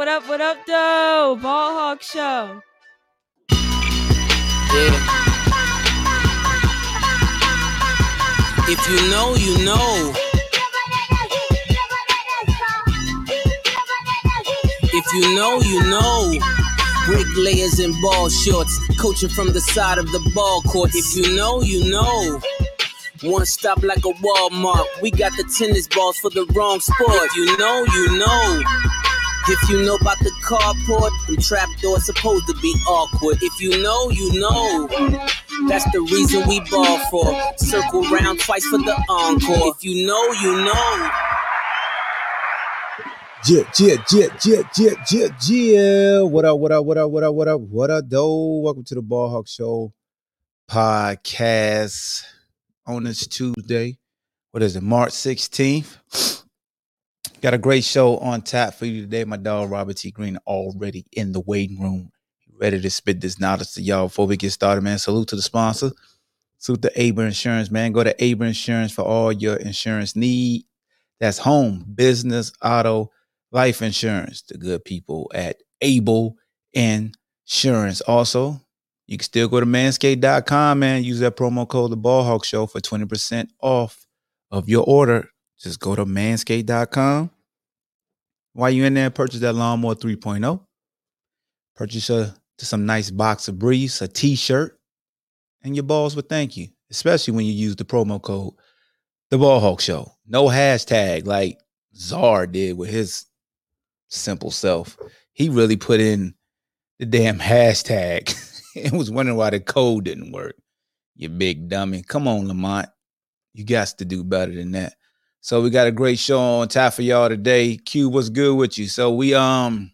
what up, what up, though? Ball Hawk Show. Yeah. If you know, you know. If you know, you know. Bricklayers in ball shorts, coaching from the side of the ball court. If you know, you know. One stop like a Walmart. We got the tennis balls for the wrong sport. If you know, you know. If you know about the carport, them trap doors supposed to be awkward. If you know, you know. That's the reason we ball for. Circle round twice for the encore. If you know, you know. Yeah, yeah, yeah, yeah, yeah, yeah, yeah. What up, what up, what up, what up, what up, what up, though? Welcome to the Ball Hawk Show podcast on this Tuesday. What is it, March 16th? Got a great show on tap for you today. My dog Robert T. Green already in the waiting room, ready to spit this knowledge to y'all before we get started, man. Salute to the sponsor. Salute to Able Insurance, man. Go to Able Insurance for all your insurance need. That's home, business, auto, life insurance. The good people at Able Insurance. Also, you can still go to manscaped.com, man. Use that promo code the Ballhawk Show for 20% off of your order. Just go to manscaped.com. While you in there, purchase that lawnmower 3.0. Purchase a, some nice box of briefs, a t-shirt, and your balls would thank you. Especially when you use the promo code the Ballhawk Show. No hashtag like Czar did with his simple self. He really put in the damn hashtag and was wondering why the code didn't work. You big dummy. Come on, Lamont. You got to do better than that. So we got a great show on tap for y'all today. Q, what's good with you? So we um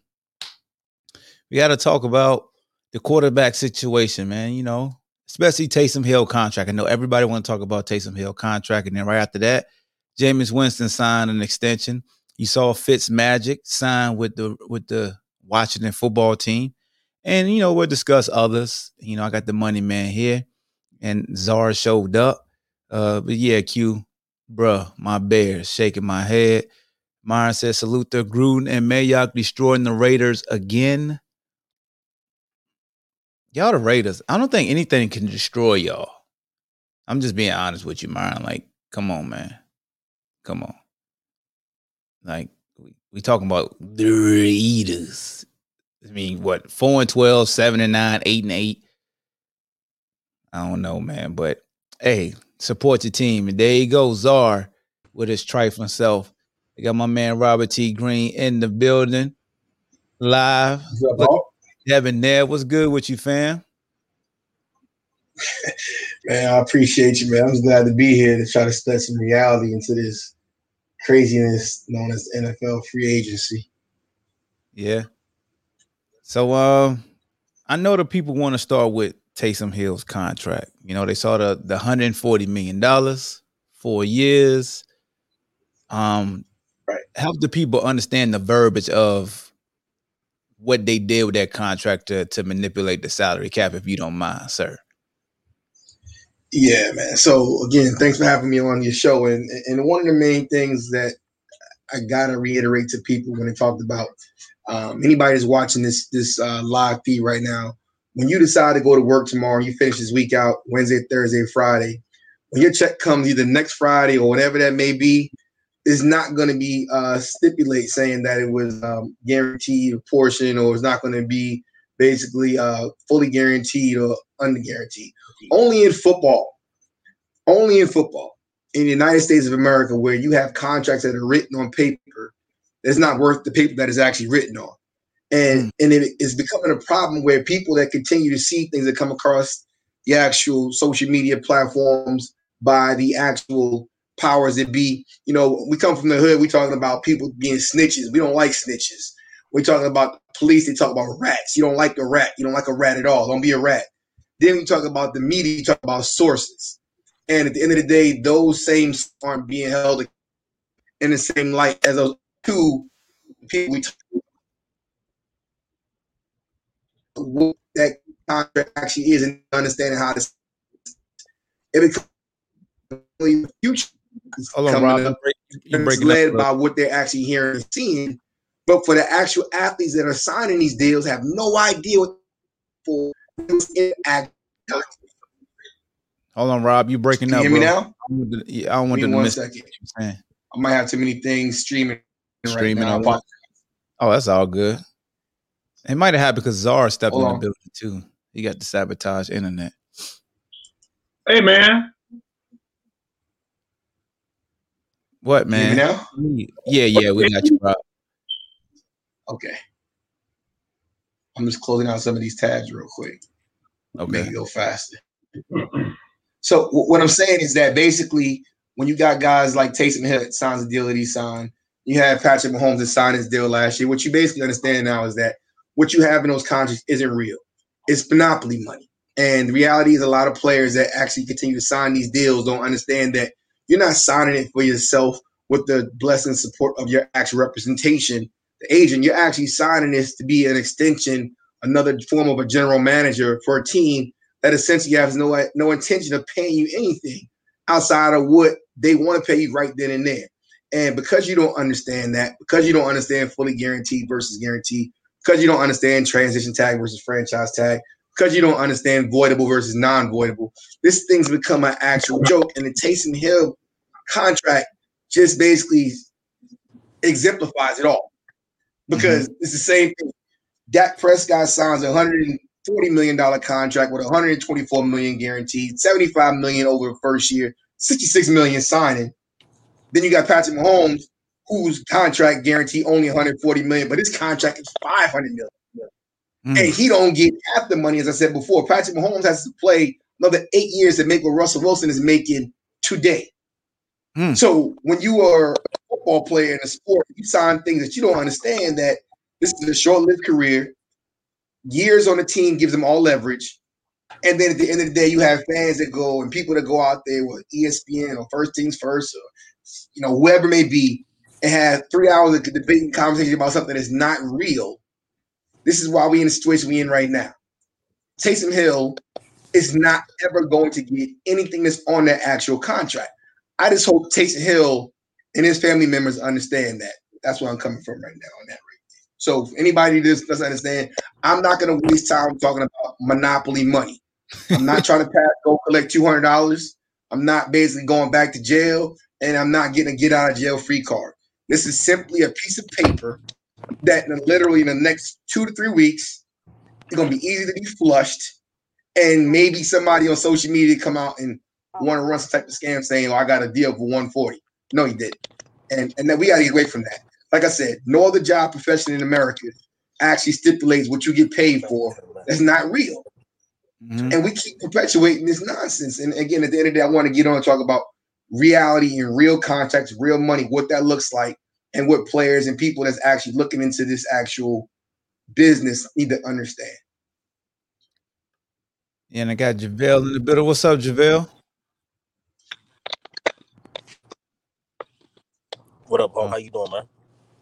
we got to talk about the quarterback situation, man. You know, especially Taysom Hill contract. I know everybody want to talk about Taysom Hill contract, and then right after that, Jameis Winston signed an extension. You saw Fitz Magic sign with the with the Washington football team, and you know we'll discuss others. You know, I got the money man here, and Czar showed up. Uh, but yeah, Q, bruh, my bears shaking my head. Myron says, salute to Gruden and Mayock destroying the Raiders again. Y'all the Raiders. I don't think anything can destroy y'all. I'm just being honest with you, Myron. Like, come on, man. Come on. Like, we, we talking about the Raiders. I mean, what, 4 and 12, 7 and 9, 8 and 8. I don't know, man. But hey, support your team. And there you go, Czar with his trifling self. I got my man Robert T. Green in the building, live. Devin there. What's good with you, fam? man, I appreciate you, man. I'm just glad to be here to try to spread some reality into this craziness known as NFL free agency. Yeah. So um I know the people want to start with Taysom Hill's contract. You know, they saw the the 140 million dollars, four years. Um, right. help the people understand the verbiage of what they did with that contract to, to manipulate the salary cap, if you don't mind, sir. Yeah, man. So again, thanks for having me on your show. And and one of the main things that I gotta reiterate to people when they talked about um, anybody that's watching this this uh, live feed right now, when you decide to go to work tomorrow, you finish this week out Wednesday, Thursday, Friday. When your check comes either next Friday or whatever that may be, is not going to be uh, stipulate saying that it was um, guaranteed a portion or it's not going to be basically uh, fully guaranteed or under guaranteed. Only in football, only in football in the United States of America, where you have contracts that are written on paper, that's not worth the paper that is actually written on and mm. and it is becoming a problem where people that continue to see things that come across the actual social media platforms by the actual powers that be. You know, we come from the hood. We talking about people being snitches. We don't like snitches. We're talking about police. They talk about rats. You don't like a rat. You don't like a rat at all. Don't be a rat. Then we talk about the media. You talk about sources. And at the end of the day, those same aren't being held in the same light as those two people we talk what that contract actually is and understanding how to it becomes future Hold on, Rob. up, you led by what they're actually hearing and seeing But for the actual athletes that are signing these deals, have no idea what for. Hold on, Rob. You breaking Can up? you hear me bro. now? I don't want to- yeah, I don't want Give them me to one miss second. you're. I might have too many things streaming. Streaming right now. Oh, that's all good. It might have happened because Czar stepped Hold in on. the building too. He got the sabotage internet. Hey man, What Can you hear man? Yeah, yeah, we got you, Rob. Okay. I'm just closing out some of these tabs real quick. Make Okay. it go faster. So wh- what I'm saying is that basically, when you got guys like Taysom Hill signs a deal that he signed, you have Patrick Mahomes that signed his deal last year. What you basically understand now is that what you have in those contracts isn't real. It's monopoly money. And the reality is a lot of players that actually continue to sign these deals don't understand that you're not signing it for yourself with the blessing and support of your actual representation, the agent. You're actually signing this to be an extension, another form of a general manager for a team that essentially has no no intention of paying you anything outside of what they want to pay you right then and there. And because you don't understand that, because you don't understand fully guaranteed versus guaranteed, because you don't understand transition tag versus franchise tag, because you don't understand voidable versus non-voidable, this thing's become an actual joke. And the Taysom Hill contract just basically exemplifies it all. Because mm-hmm. it's the same thing. Dak Prescott signs a hundred and forty million dollar contract with 124 million guaranteed, 75 million over the first year, 66 million signing. Then you got Patrick Mahomes, whose contract guarantee only 140 million, but his contract is 500 million, Mm. and he don't get half the money. As I said before, Patrick Mahomes has to play another eight years to make what Russell Wilson is making today. Hmm. So when you are a football player in a sport, you sign things that you don't understand that this is a short-lived career. Years on the team gives them all leverage. And then at the end of the day, you have fans that go and people that go out there with ESPN or First Things First or you know, whoever may be, and have three hours of debating conversation about something that's not real. This is why we in the situation we in right now. Taysom Hill is not ever going to get anything that's on that actual contract. I just hope Taysom Hill and his family members understand that. That's where I'm coming from right now on that. So, if anybody that doesn't understand, I'm not going to waste time talking about monopoly money. I'm not trying to pass, go collect two hundred dollars. I'm not basically going back to jail, and I'm not getting a get out of jail free card. This is simply a piece of paper that in literally in the next two to three weeks, it's going to be easy to be flushed, and maybe somebody on social media come out and want to run some type of scam saying, "Oh, I got a deal for 140." No, he didn't, and and then we got to get away from that. Like I said, no other job profession in America actually stipulates what you get paid for. That's not real Mhm. and we keep perpetuating this nonsense. And again, at the end of the day, I want to get on and talk about reality and real context, real money, what that looks like, and what players and people that's actually looking into this actual business need to understand. And I got JaVale in the building. What's up, JaVale? What up, Paul? Oh. How you doing, man?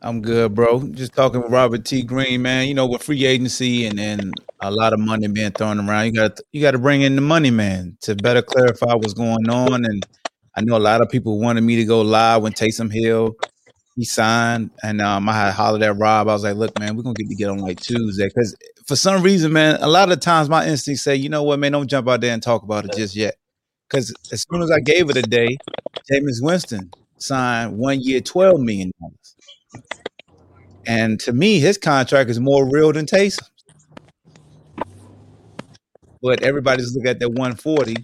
I'm good, bro. Just talking with Robert T. Green, man. You know, with free agency and, and a lot of money being thrown around, you got you got to bring in the money, man, to better clarify what's going on. And I know a lot of people wanted me to go live when Taysom Hill he signed, and um, I had hollered at Rob. I was like, "Look, man, we're gonna get to get on like Tuesday because for some reason, man, a lot of times my instincts say, you know what, man, don't jump out there and talk about it just yet." Because as soon as I gave it a day, Jameis Winston signed one year, twelve million dollars. And to me, his contract is more real than Taysom. But everybody's looking at that 140.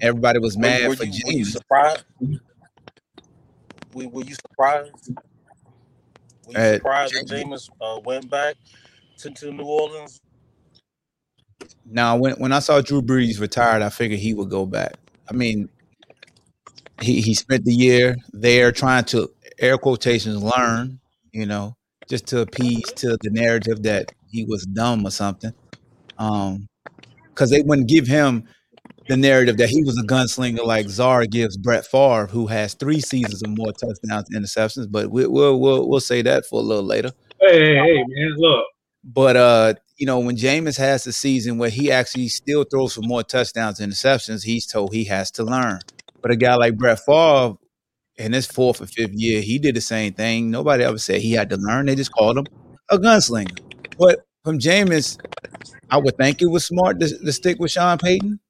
Everybody was mad were for you were you James. surprised? Were, were you surprised? Were you surprised that Jameis uh, went back to, to New Orleans? Now, when when I saw Drew Brees retired, I figured he would go back. I mean, he he spent the year there trying to air quotations learn, you know, just to appease to the narrative that he was dumb or something. Um, because they wouldn't give him the narrative that he was a gunslinger like Czar gives Brett Favre, who has three seasons of more touchdowns and interceptions. But we, we'll we'll we'll say that for a little later. hey, hey, hey, man, look, But uh, you know, when Jameis has the season where he actually still throws for more touchdowns and interceptions, he's told he has to learn. But a guy like Brett Favre, in his fourth or fifth year, he did the same thing. Nobody ever said he had to learn. They just called him a gunslinger. But from Jameis, I would think it was smart to, to stick with Sean Payton.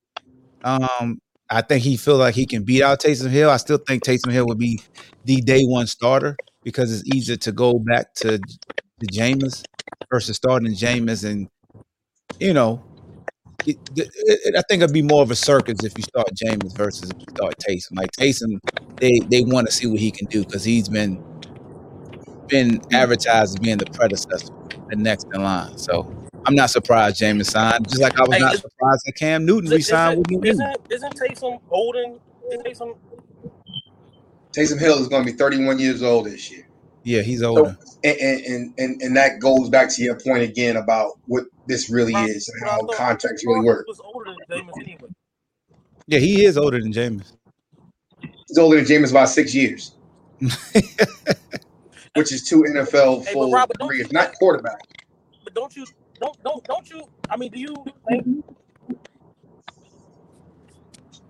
Um, I think he feel like he can beat out Taysom Hill. I still think Taysom Hill would be the day one starter because it's easier to go back to to Jameis versus starting Jameis, and you know, it, it, it- I think it'd be more of a circus if you start Jameis versus if you start Taysom. Like Taysom, they they want to see what he can do because he's been been advertised as being the predecessor, the next in line. So I'm not surprised Jameis signed, just like I was Hey, not surprised that Cam Newton re-signed with New Isn't, England. isn't, isn't Taysom older? Isn't Taysom Taysom Hill is going to be 31 years old this year. Yeah, he's So, older. and, and and and that goes back to your point again about what this really is and how contracts really work. Was older than Jameis anyway. Yeah, he is older than Jameis. He's older than Jameis by six years, which is two NFL Hey, full Robert, don't careers, not quarterback. But don't you don't don't don't you? I mean, do you think?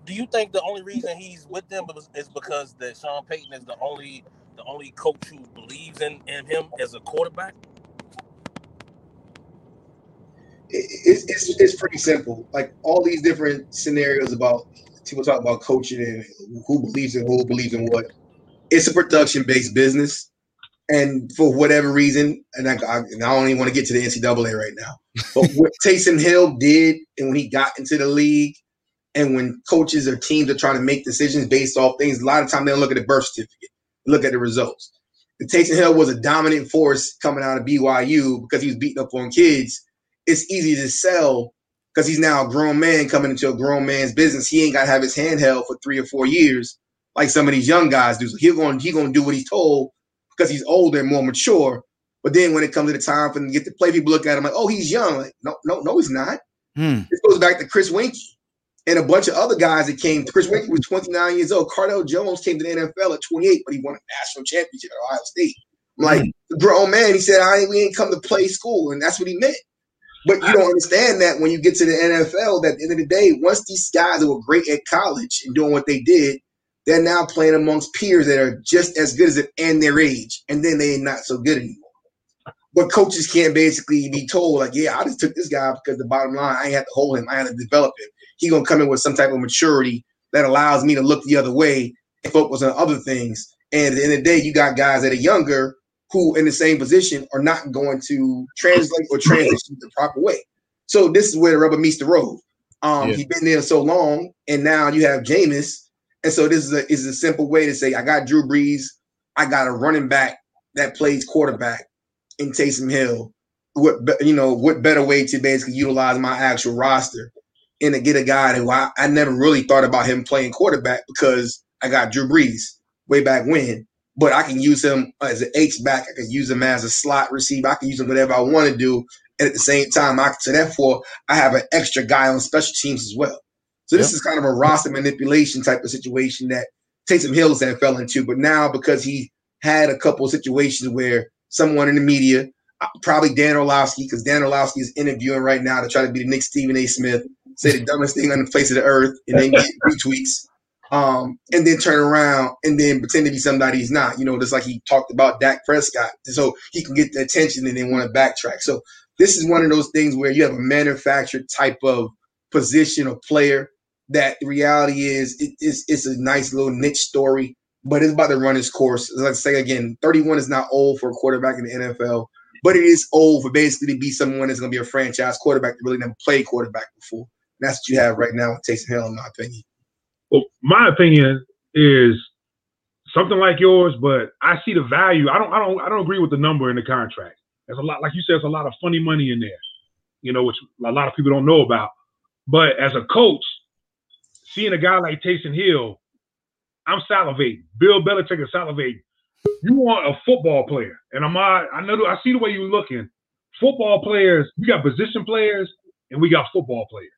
Do you think the only reason he's with them is, because that Sean Payton is the only the only coach who believes in, in him as a quarterback? It's, it's it's pretty simple. Like all these different scenarios about people talk about coaching and who believes in who believes in what. It's a production based business, and for whatever reason, and I, I, and I don't even want to get to the NCAA right now. But what Taysom Hill did, and when he got into the league, and when coaches or teams are trying to make decisions based off things, a lot of time they don't look at the birth certificate, look at the results. And Taysom Hill was a dominant force coming out of BYU because he was beating up on kids. It's easy to sell because he's now a grown man coming into a grown man's business. He ain't got to have his hand held for three or four years like some of these young guys do. So he's going he going to do what he's told because he's older and more mature. But then when it comes to the time for him to get to play, people look at him like, "Oh, he's young." Like, no, no, no, he's not. Hmm. This goes back to Chris Weinke and a bunch of other guys that came. Chris Weinke was 29 years old. Cardale Jones came to the NFL at 28, but he won a national championship at Ohio State. I'm like the grown man, he said, "I ain't, we ain't come to play school," and that's what he meant. But you don't understand that when you get to the NFL, that at the end of the day, once these guys that were great at college and doing what they did, they're now playing amongst peers that are just as good as them and their age, and then they're not so good anymore. But coaches can't basically be told, like, yeah, I just took this guy because the bottom line, I had to hold him, I had to develop him. He gonna come in with some type of maturity that allows me to look the other way and focus on other things. And at the end of the day, you got guys that are younger who in the same position are not going to translate or transition the proper way. So this is where the rubber meets the road. Um, Yeah. he's been there so long, and now you have Jameis, and so this is a is a simple way to say I got Drew Brees, I got a running back that plays quarterback in Taysom Hill. What you know? What better way to basically utilize my actual roster and to get a guy who I, I never really thought about him playing quarterback because I got Drew Brees way back when. But I can use him as an H back. I can use him as a slot receiver. I can use him whatever I want to do. And at the same time, I so therefore I have an extra guy on special teams as well. So this Yep. is kind of a roster manipulation type of situation that Taysom Hills had fell into. But now because he had a couple of situations where someone in the media, uh, probably Dan Orlovsky, because Dan Orlovsky is interviewing right now to try to be the next Stephen A. Smith, say the dumbest thing on the face of the earth, and then get retweets, um, and then turn around and then pretend to be somebody he's not. You know, just like he talked about Dak Prescott, so he can get the attention and then want to backtrack. So this is one of those things where you have a manufactured type of position or player that reality is it, it's, it's a nice little niche story, but it's about to run its course. As I say again, 31 is not old for a quarterback in the NFL, but it is old for basically to be someone that's going to be a franchise quarterback that really never played quarterback before. And that's what you have right now with Taysom Hill, in my opinion. Well, my opinion is something like yours, but I see the value. I don't, I don't, I don't agree with the number in the contract. There's a lot, like you said, there's a lot of funny money in there, you know, which a lot of people don't know about. But as a coach, seeing a guy like Taysom Hill, I'm salivating. Bill Belichick is salivating. You want a football player, and I'm I know I see the way you're looking. Football players, we got position players, and we got football players.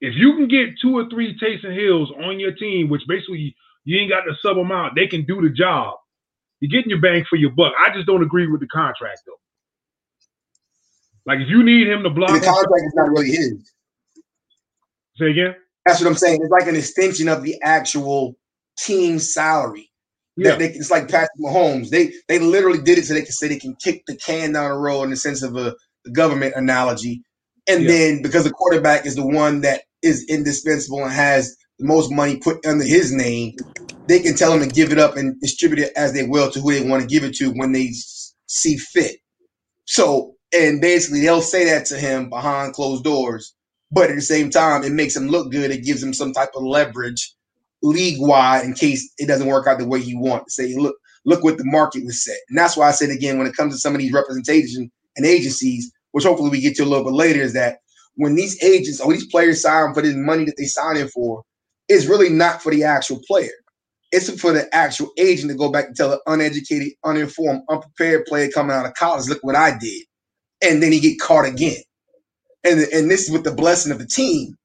If you can get two or three Taysom Hills on your team, which basically you ain't got to sub them out, they can do the job. You're getting your bang for your buck. I just don't agree with the contract though. Like if you need him to block, And the contract is not really his. say again. That's what I'm saying. It's like an extension of the actual team salary. Yeah. They, it's like Patrick Mahomes. They they literally did it so they can say they can kick the can down the road in the sense of a, a government analogy. And Yeah. then because the quarterback is the one that is indispensable and has the most money put under his name, they can tell him to give it up and distribute it as they will to who they want to give it to when they see fit. So, and basically they'll say that to him behind closed doors, but at the same time, it makes him look good. It gives him some type of leverage league wide in case it doesn't work out the way he wants. Say, look, look what the market was set. And that's why I said again, when it comes to some of these representation and agencies, which hopefully we get to a little bit later, is that when these agents or these players sign for this money that they sign in for, it's really not for the actual player. It's for the actual agent to go back and tell an uneducated, uninformed, unprepared player coming out of college, look what I did. And then he get caught again. And, and this is with the blessing of the team.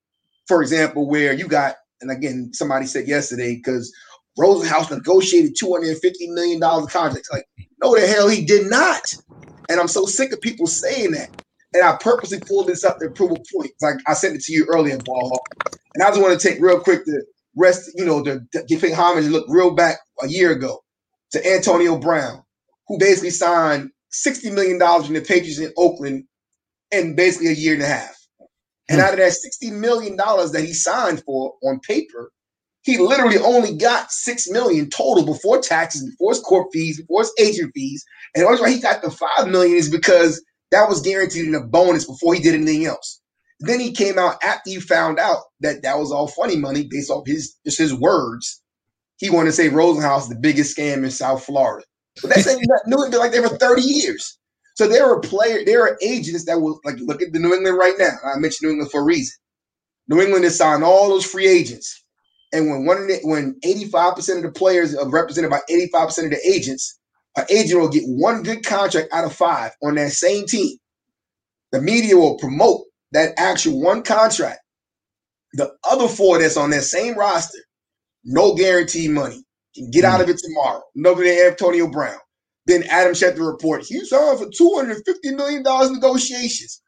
For example, where you got, and again, somebody said yesterday, because Rosenhaus negotiated $250 million of contracts. Like, no, the hell he did not. And I'm so sick of people saying that. And I purposely pulled this up to prove a point. Like I sent it to you earlier, Ball. And I just want to take real quick the rest, you know, to give homage and look real back a year ago to Antonio Brown, who basically signed $60 million in the Patriots in Oakland in basically a year and a half. And hmm. out of that $60 million that he signed for on paper, he literally only got six million total before taxes, before his court fees, before his agent fees. And the only reason why he got the five million is because that was guaranteed in a bonus before he did anything else. Then he came out after he found out that that was all funny money based off his just his words. He wanted to say Rosenhaus the biggest scam in South Florida. But that's nothing new. It's been like there for 30 years. So there are player, there are agents that will like look at the New England right now. I mentioned New England for a reason. New England has signed all those free agents. And when one of the, when 85% of the players are represented by 85% of the agents, an agent will get one good contract out of five on that same team. The media will promote that actual one contract. The other four that's on that same roster, no guarantee money. Can get out hmm. of it tomorrow. Nobody Antonio Brown. Then Adam Schefter report, he signed for $250 million negotiations.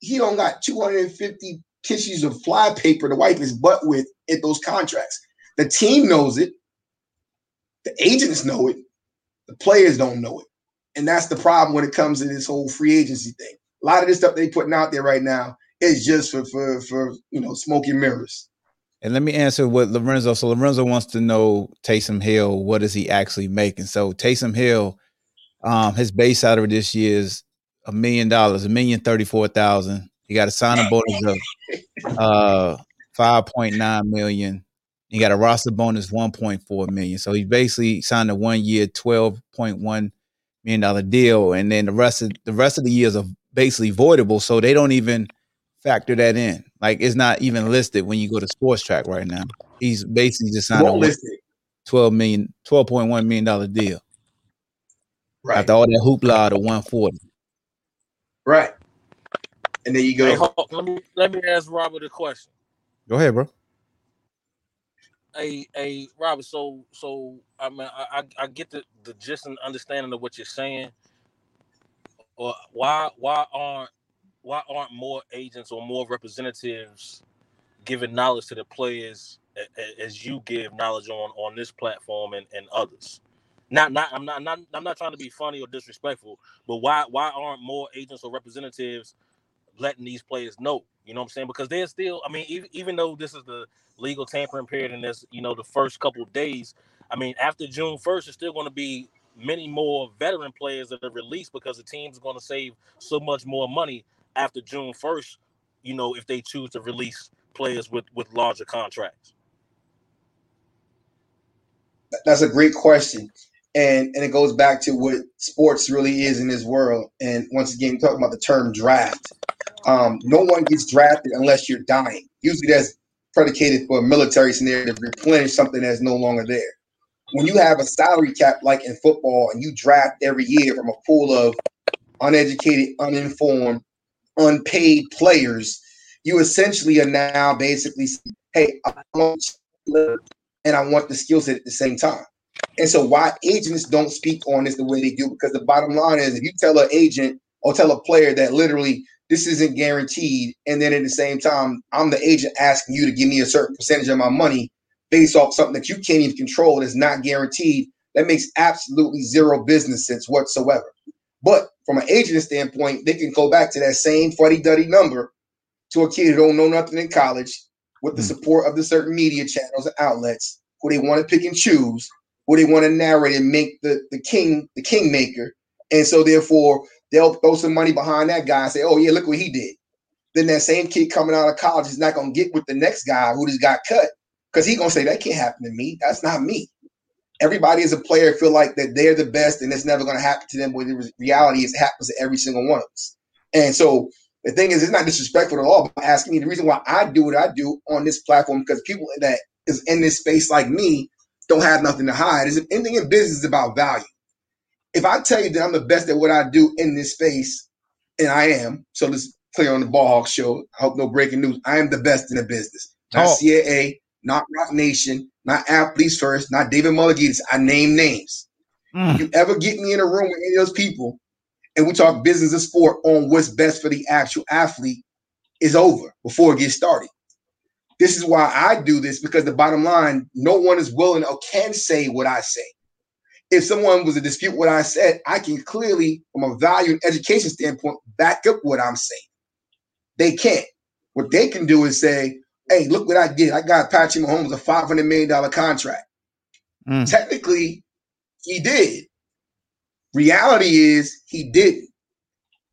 He don't got 250 tissues of fly paper to wipe his butt with in those contracts. The team knows it. The agents know it. The players don't know it. And that's the problem when it comes to this whole free agency thing. A lot of this stuff they putting out there right now is just for for for you know smoking mirrors. And let me answer what Lorenzo. So Lorenzo wants to know Taysom Hill. What is he actually making? So Taysom Hill, um, his base salary this year is a million dollars, a million thirty four thousand. He got a signing bonus of uh five point nine million. He got a roster bonus one point four million. So he basically signed a one year twelve point one million dollar deal, and then the rest of the rest of the years are basically voidable. So they don't even factor that in. Like it's not even listed when you go to Spotrac right now. He's basically just signed a Won't one- list it. 12 million, 12.1 million dollar deal Right. after all that hoopla to 140. Right. And then you go. Hey, on, let me let me ask Robert a question. Go ahead, bro. Hey, hey, Robert. So, so I mean, I, I, I get the, the gist and understanding of what you're saying. Or why, why aren't, why aren't more agents or more representatives giving knowledge to the players as you give knowledge on on this platform and, and others? Not, not, I'm not, not, I'm not trying to be funny or disrespectful, but why, why aren't more agents or representatives letting these players know? You know what I'm saying? Because they're still, I mean, even, even though this is the legal tampering period and this, you know, the first couple of days, I mean, after June 1st, there's still going to be many more veteran players that are released because the team's going to save so much more money after June 1st, you know, if they choose to release players with, with larger contracts. That's a great question. And and it goes back to what sports really is in this world. And once again, talking about the term draft. Um, no one gets drafted unless you're dying. Usually that's predicated for a military scenario to replenish something that's no longer there. When you have a salary cap like in football and you draft every year from a pool of uneducated, uninformed, unpaid players, you essentially are now basically saying, hey, I want and I want the skill set at the same time. And so why agents don't speak on this the way they do, because the bottom line is if you tell an agent or tell a player that literally this isn't guaranteed, and then at the same time, I'm the agent asking you to give me a certain percentage of my money based off something that you can't even control that's not guaranteed, That makes absolutely zero business sense whatsoever. But from an agent standpoint, they can go back to that same fuddy duddy number to a kid who don't know nothing in college with the Mm. support of the certain media channels and outlets who they want to pick and choose, who they want to narrate and make the, the king the kingmaker. And so therefore they'll throw some money behind that guy and say, oh yeah, look what he did. Then that same kid coming out of college is not gonna get with the next guy who just got cut. Because he's gonna say, that can't happen to me. That's not me. Everybody as a player feel like that they're the best and it's never gonna happen to them. But the reality is it happens to every single one of us. And so the thing is, it's not disrespectful at all. But asking me the reason why I do what I do on this platform because people that is in this space like me don't have nothing to hide. Is if anything in business is about value. If I tell you that I'm the best at what I do in this space, and I am, so let's clear on the Ball Hawk show. I hope no breaking news. I am the best in the business. Not Talk. CAA, not Roc Nation, not Athletes First, not David Mulugheta. I name names. Mm. You ever get me in a room with any of those people and we talk business and sport on what's best for the actual athlete is over before it gets started. This is why I do this because the bottom line, no one is willing or can say what I say. If someone was to dispute what I said, I can clearly, from a value and education standpoint, back up what I'm saying. They can't. What they can do is say, hey, look what I did. I got Patrick Mahomes a $500 million contract. Mm. Technically, he did. Reality is he didn't.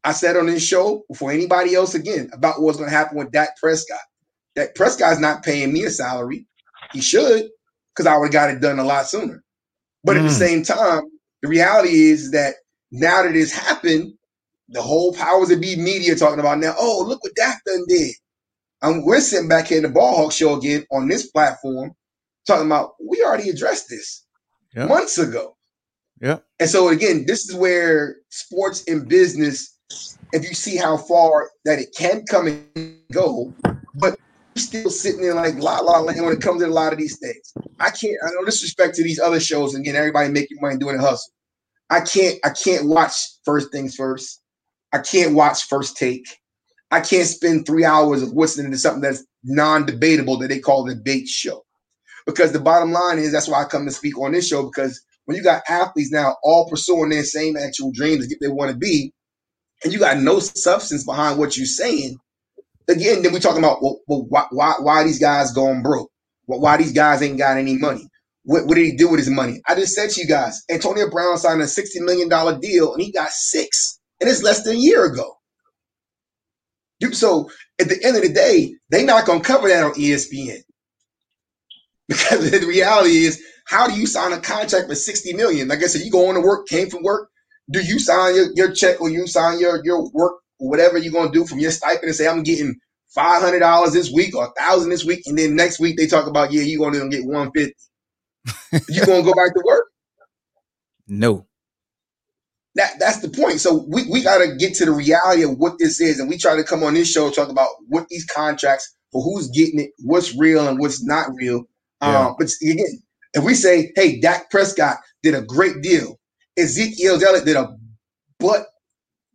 I said on this show before anybody else again about what's going to happen with Dak Prescott. Dak Prescott's not paying me a salary. He should, because I would have got it done a lot sooner. But at the Mm. same time, the reality is that now that it's happened, the whole powers that be media talking about now, oh, look what Dak done did. And we're sitting back here in the Ball Hawk show again on this platform talking about we already addressed this Yeah. months ago. Yeah. And so again, this is where sports and business, if you see how far that it can come and go, but still sitting there like la la land when it comes to a lot of these things. I can't, I know disrespect to these other shows and again, everybody making money doing a hustle. I can't, I can't watch first things first. I can't watch first take. I can't spend three hours of listening to something that's non-debatable that they call the debate show. Because the bottom line is that's why I come to speak on this show because when you got athletes now all pursuing their same actual dreams get they want to be, and you got no substance behind what you're saying, again, then we're talking about well, well why, why why these guys going broke? Why, why these guys ain't got any money? What, what did he do with his money? I just said to you guys, Antonio Brown signed a $60 million deal and he got six, and it's less than a year ago. You, so at the end of the day, they not gonna cover that on ESPN. Because the reality is, how do you sign a contract for 60 million? Like I said, you go on to work, came from work. Do you sign your, your check or you sign your, your work, whatever you're gonna do from your stipend and say, I'm getting five hundred dollars this week or a thousand this week, and then next week they talk about, yeah, you're gonna get 150. you gonna go back to work? No. That that's the point. So we, we gotta get to the reality of what this is, and we try to come on this show talk about what these contracts for who's getting it, what's real and what's not real. Yeah. Um, but again, if we say, hey, Dak Prescott did a great deal, Ezekiel Elliott did a butt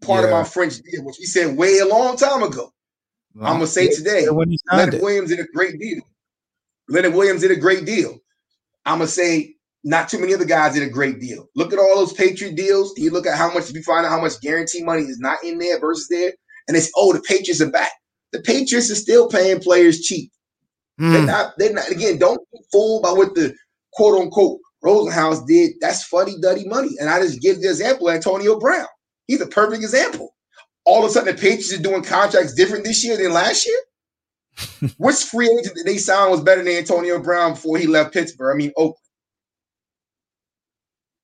part of my French deal, which we said way a long time ago. I'm gonna say today, when he signed Leonard it. Williams did a great deal. Leonard Williams did a great deal. I'm gonna say not too many other guys did a great deal. Look at all those Patriot deals. You look at how much you find out how much guarantee money is not in there versus there, and it's oh the Patriots are back. The Patriots are still paying players cheap. They're Mm. not. They're not. Again, don't be fooled by what the quote unquote Rosenhaus did. That's fuddy duddy money. And I just give the example of Antonio Brown. He's a perfect example. All of a sudden, the Patriots are doing contracts different this year than last year. Which free agent that they signed was better than Antonio Brown before he left Pittsburgh? I mean, Oakland.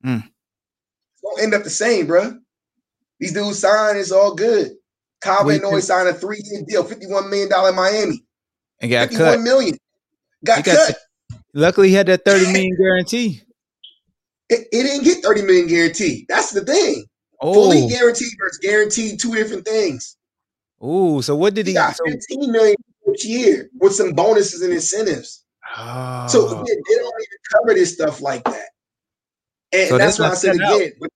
Mm. It's gonna end up the same, bro. These dudes sign, it's all good. Kyle Van Noy signed a three-year deal, $51 million in Miami. And got cut. million. Got got cut. Luckily, he had that 30 million guarantee. It, it didn't get 30 million guarantee. That's the thing. Oh, Fully guaranteed versus guaranteed, two different things. oh. So what did He he? got So, 15 million each year with some bonuses and incentives. So Oh. again, they don't even cover this stuff like that. And So that's that's why I said set out. again, but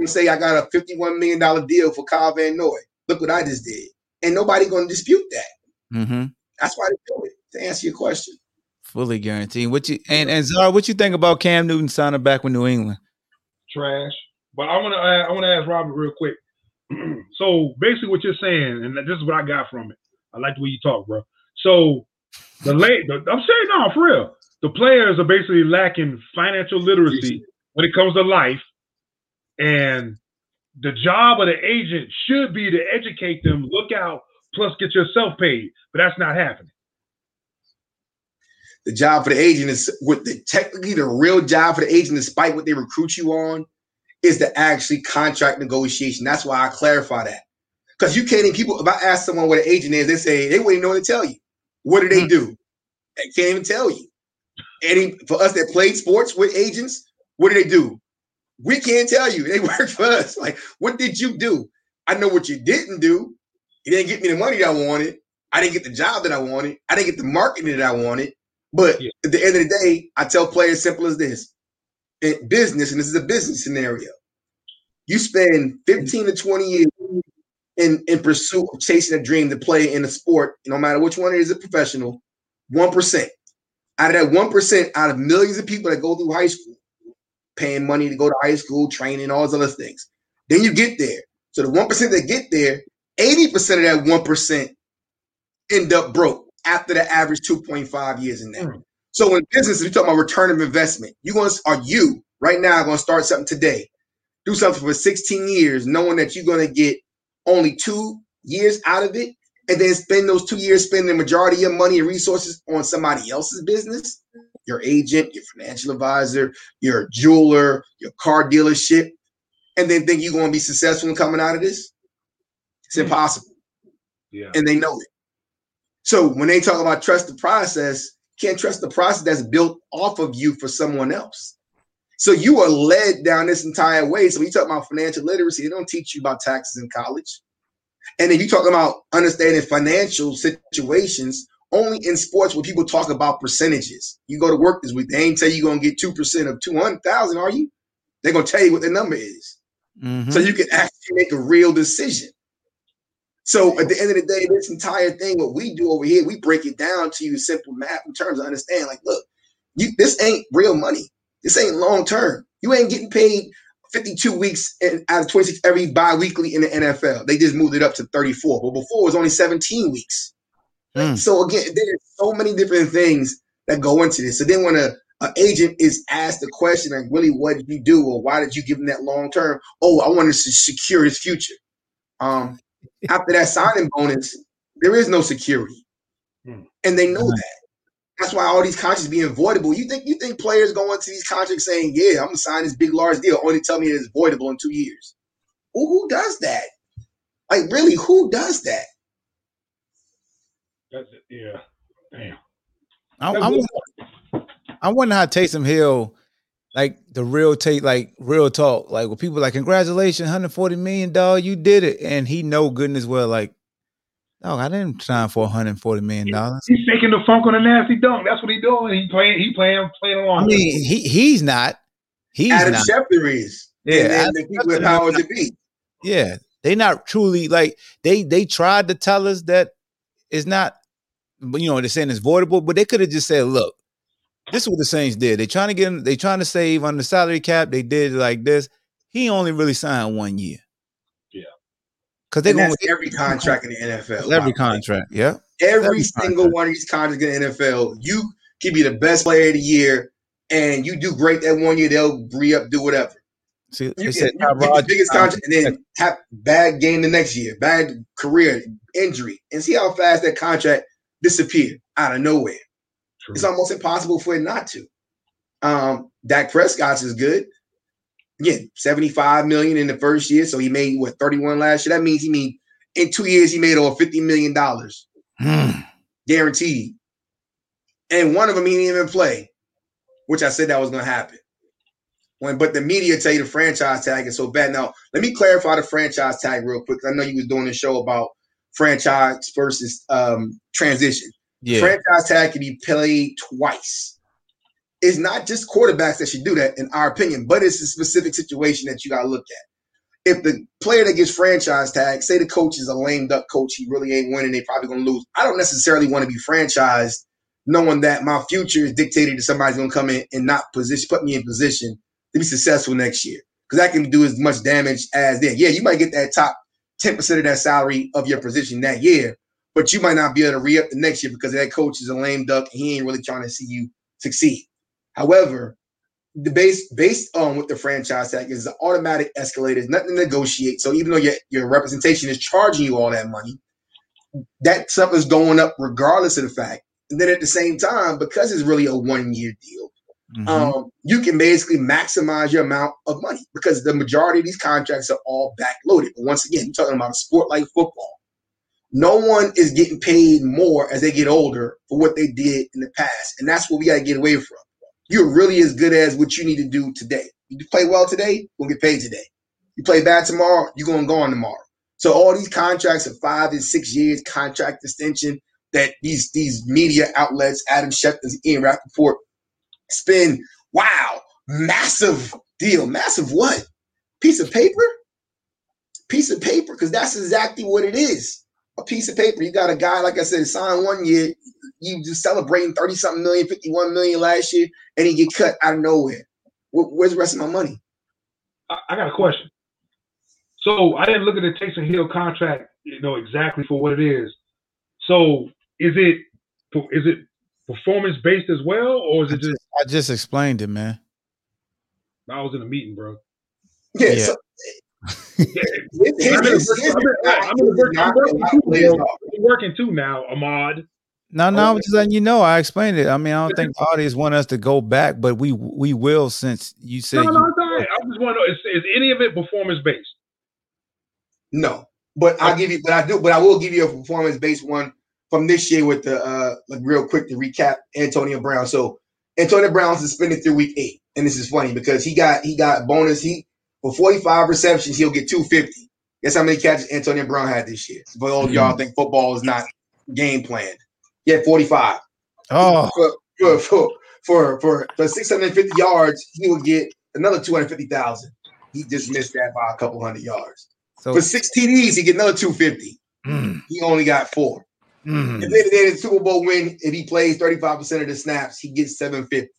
when say I got a $51 million deal for Kyle Van Noy. Look what I just did. And nobody gonna dispute that. hmm That's why they do it, to answer your question. Fully guaranteed. What you and and Zara, what you think about Cam Newton signing back with New England? trash. But I want to I want to ask Robert real quick. so basically, what you're saying, and this is what I got from it. I like the way you talk, bro. So the late, I'm saying no for real. The players are basically lacking financial literacy when it comes to life, and the job of the agent should be to educate them. Look out, plus get yourself paid. But that's not happening. The job for the agent is what the technically the real job for the agent, despite what they recruit you on, is the actually contract negotiation. That's why I clarify that. Because you can't even people, if I ask someone what an agent is, they say they wouldn't know what to tell you. What do they hmm. do? They can't even tell you. Any for us that played sports with agents, what do they do? We can't tell you. They work for us. Like, what did you do? I know what you didn't do. You didn't get me the money that I wanted. I didn't get the job that I wanted. I didn't get the marketing that I wanted. But Yeah. at the end of the day, I tell players simple as this. In business, and this is a business scenario, you spend 15 to 20 years in, in pursuit of chasing a dream to play in a sport, no matter which one it is a professional, 1%. Out of that 1%, out of millions of people that go through high school, paying money to go to high school, training, all those other things. Then you get there. So the 1% that get there, 80% of that 1% end up broke after the average 2.5 years in there. Mm. So in business, if you're talking about return of investment, you going to are you right now going to start something today, do something for 16 years, knowing that you're going to get only two years out of it, and then spend those two years spending the majority of your money and resources on somebody else's business, your agent, your financial advisor, your jeweler, your car dealership, and then think you're going to be successful in coming out of this? It's Hmm. impossible Yeah. and they know it. So when they talk about trust the process, can't trust the process that's built off of you for someone else. So you are led down this entire way. So when you talk about financial literacy, they don't teach you about taxes in college. And then you talk about understanding financial situations only in sports where people talk about percentages. You go to work this week, they ain't tell you you're gonna get two percent of two hundred thousand, are you? They're gonna tell you what the number is Mhm. so you can actually make a real decision. So at the end of the day, this entire thing, what we do over here, we break it down to you simple math in terms of understand. Like, look, you this ain't real money. This ain't long term. You ain't getting paid 52 weeks in, out of 26 every bi-weekly in the NFL. They just moved it up to 34. But before it was only 17 weeks. Mm. So again, there's so many different things that go into this. So then when a, a agent is asked the question, like, really, what did you do, or why did you give him that long term? Oh, I wanted to secure his future. Um, after that signing bonus, there is no security, Hmm. and they know that. That's why all these contracts being voidable. You think you think players go into these contracts saying, "Yeah, I'm gonna sign this big large deal," only tell me it's voidable in two years. Well, who does that? Like, really, who does that? That's it. Yeah. Damn. I, That's I, good. wonder, I wonder how Taysom Hill, like the real take, like real talk, like when people like, congratulations, 140 million, dog, you did it. And he know good goodness well, like, dog, I didn't sign for 140 million dollars. He's faking the funk on a nasty dunk. That's what he doing. He playing. He playing. Playing along. I mean, he he's not. He's Adam not. Schefter is, Yeah, and then Adam the people Schefter with powers to be. Yeah, they not truly like they they tried to tell us that it's not, but you know they're saying it's voidable, but they could have just said, look, this is what the Saints did. They're trying to get him, they trying to save on the salary cap. They did it like this. He only really signed one year. Yeah. because they And going that's every contract in the NFL. every by the way. contract. Yeah, Every every single contract. one of these contracts in the NFL, you could be the best player of the year, and you do great that one year, they'll re up, do whatever. see, You they get, said you Ty get the biggest contract, and then have bad game the next year, bad career, injury, and see how fast that contract disappeared out of nowhere. True. It's almost impossible for it not to. Um, Dak Prescott's is good. Again, 75 million in the first year. So he made what 31 last year. That means he made in two years, he made over 50 million dollars Hmm. guaranteed. And one of them he didn't even play, which I said that was gonna happen. When but the media tell you the franchise tag is so bad. Now, let me clarify the franchise tag real quick. I know you was doing a show about franchise versus um transition yeah, franchise tag can be played twice. It's not just quarterbacks that should do that, in our opinion, but it's a specific situation that you got to look at. If the player that gets franchise tag, say the coach is a lame duck coach, he really ain't winning, they probably gonna lose. I don't necessarily want to be franchised knowing that my future is dictated to somebody's gonna come in and not position put me in position to be successful next year. Because I can do as much damage as then. Yeah, you might get that top 10% of that salary of your position that year, but you might not be able to re-up the next year because that coach is a lame duck and he ain't really trying to see you succeed. However, the base based on what the franchise tag is an automatic escalator, nothing to negotiate. So even though your, your representation is charging you all that money, that stuff is going up regardless of the fact. And then at the same time, because it's really a one year deal, Mhm. um, you can basically maximize your amount of money because the majority of these contracts are all backloaded. But once again, you're talking about a sport like football. No one is getting paid more as they get older for what they did in the past. And that's what we got to get away from. You're really as good as what you need to do today. You play well today, you'll get paid today. You play bad tomorrow, you're going to go on tomorrow. So all these contracts of five and six years, contract extension that these these media outlets, Adam Schefter, Ian Rapoport, spend, wow, massive deal. Massive what? Piece of paper? Piece of paper, because that's exactly what it is. A piece of paper. You got a guy, like I said, signed one year, you just celebrating 30 something million, 51 million last year, and he get cut out of nowhere. Where- Where's the rest of my money? I, I got a question. So I didn't look at the Taysom Hill contract, you know, exactly for what it is. So is it is it performance based as well, or is it just? Just, I just explained it, man. I was in a meeting, bro. Yeah, Yeah. so Yeah, I'm in a his- virtual- his- I'm in- I'm in a virtual- I'm working too, players bro. off. I'm working too now, Ahmad. No, no, I'm just letting you know. I explained it. I mean, I don't think the audience want us to go back, but we we will since you said No, no, you, it's all right. I just want to know: is, is any of it performance based? No, but I'll give you, but I do, but I will give you a performance based one from this year with the uh like real quick to recap Antonio Brown. So Antonio Brown suspended through week eight, and this is funny because he got he got bonus. He for forty five receptions, he'll get two fifty. Guess how many catches Antonio Brown had this year? But all y'all think football is not game planned. He had forty five. oh, For for for for for, for six hundred fifty yards, he would get another two hundred fifty thousand. He just missed that by a couple hundred yards. so For six TDs, he get another two fifty. mm, He only got four. Mm. If they did a Super Bowl win, if he plays 35% of the snaps, he gets 750.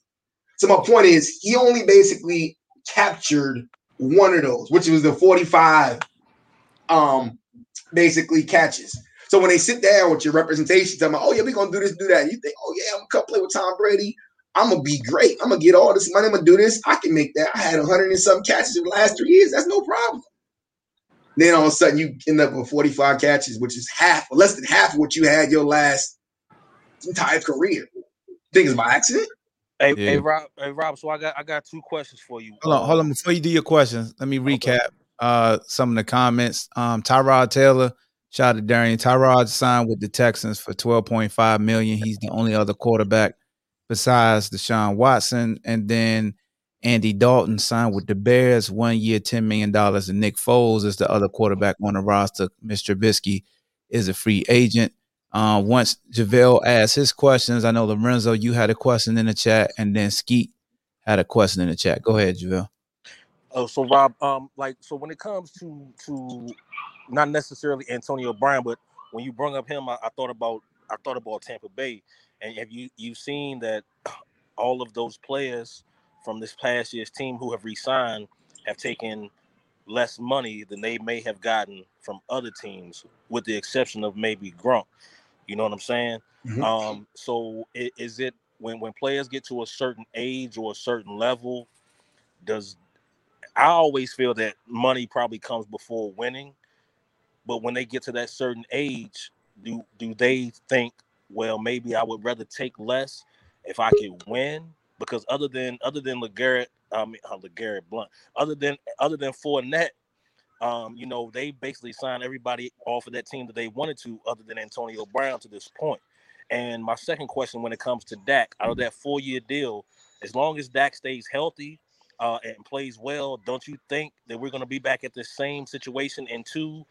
So my point is he only basically captured one of those, which was the 45 um basically catches. So when they sit down with your representation, tell them, oh yeah, we're gonna do this, do that. You think, oh yeah, I'm gonna play with Tom Brady. I'm gonna be great. I'm gonna get all this money. I'm gonna do this. I can make that. I had 100 and some catches in the last three years. That's no problem. Then all of a sudden you end up with 45 catches, which is half or less than half of what you had your last entire career. Think it's by accident? Hey, Yeah. hey, Rob, hey, Rob. So I got I got two questions for you. Hold on, hold on. Before you do your questions, let me Okay. recap uh some of the comments. Um, Tyrod Taylor, shout out to Darian. Tyrod signed with the Texans for 12.5 million. He's the only other quarterback besides Deshaun Watson. And then Andy Dalton signed with the Bears, one year, $10 million. And Nick Foles is the other quarterback on the roster. Mr. Trubisky is a free agent. Uh, once JaVale asked his questions, I know Lorenzo, you had a question in the chat, and then Skeet had a question in the chat. Go ahead, JaVale. Oh, so Rob, um, like, so when it comes to to not necessarily Antonio Brown, but when you bring up him, I, I thought about I thought about Tampa Bay, and have you you've seen that all of those players from this past year's team who have resigned have taken less money than they may have gotten from other teams, with the exception of maybe Gronk. You know what I'm saying? Mhm. Um, so i- is it when when players get to a certain age or a certain level, does I always feel that money probably comes before winning, but when they get to that certain age, do do they think, well, maybe I would rather take less if I could win? Because other than other than Legarrette, I mean uh, Legarrette Blount, other than other than Fournette, um, you know, they basically signed everybody off of that team that they wanted to, other than Antonio Brown to this point. And my second question, when it comes to Dak, out of that four-year deal, as long as Dak stays healthy uh, and plays well, don't you think that we're going to be back at the same situation in two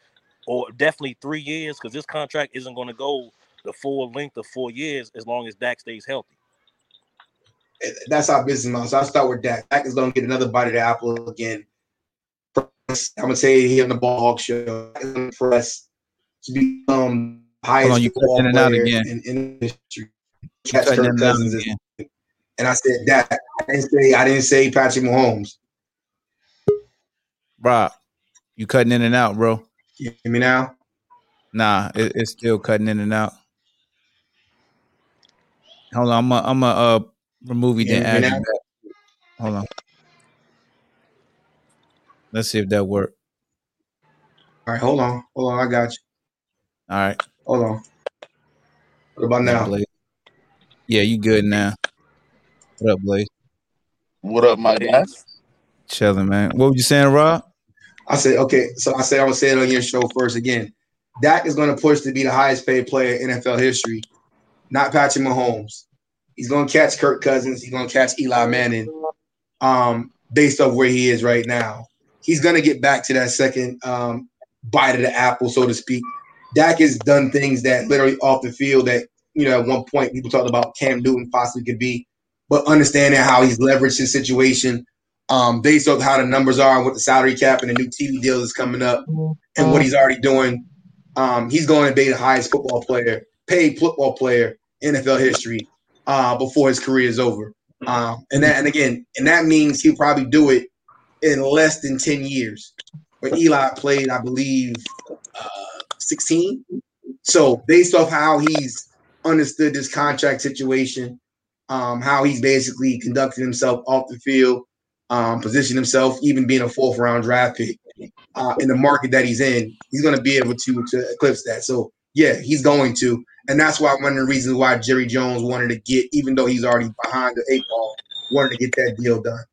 or definitely three years? Because this contract isn't going to go the full length of four years as long as Dak stays healthy. That's our business model. So I'll start with Dak. Dak is going to get another bite of the apple again. I'm going to say here on the Ball Hawk Show, Dak is gonna press to become highest on, you in and out again. in, in history. catch Kirk Cousins. again. And I said that. I didn't say I didn't say Patrick Mahomes. Rob, you cutting in and out, bro. You hear me now? Nah, it, it's still cutting in and out. Hold on, I'm gonna I'm uh remove you then Yeah, add you now- Hold on. Let's see if that worked. All right, hold on. Hold on. I got you. All right. Hold on. What about now? Blaze. Yeah, you good now. What up, Blaze? What up, my guys? Chilling, man. What were you saying, Rob? I said, okay, so I said I'm gonna say it on your show first again. Dak is gonna push to be the highest paid player in NFL history, not Patrick Mahomes. He's gonna catch Kirk Cousins, he's gonna catch Eli Manning, um, based off where he is right now. He's gonna get back to that second um bite of the apple, so to speak. Dak has done things that literally off the field that you know at one point people talked about Cam Newton possibly could be, but understanding how he's leveraged his situation um, based off how the numbers are and what the salary cap and the new TV deal is coming up and what he's already doing. Um, he's going to be the highest football player, paid football player NFL history uh, before his career is over. Um, and that, and again, and that means he'll probably do it in less than ten years. When Eli played, I believe, uh, sixteen. So based off how he's understood this contract situation, um, how he's basically conducted himself off the field, um, position himself, even being a fourth round draft pick uh, in the market that he's in, he's going to be able to to eclipse that. So yeah, he's going to, and that's why one of the reasons why Jerry Jones wanted to get, even though he's already behind the eight ball, wanted to get that deal done.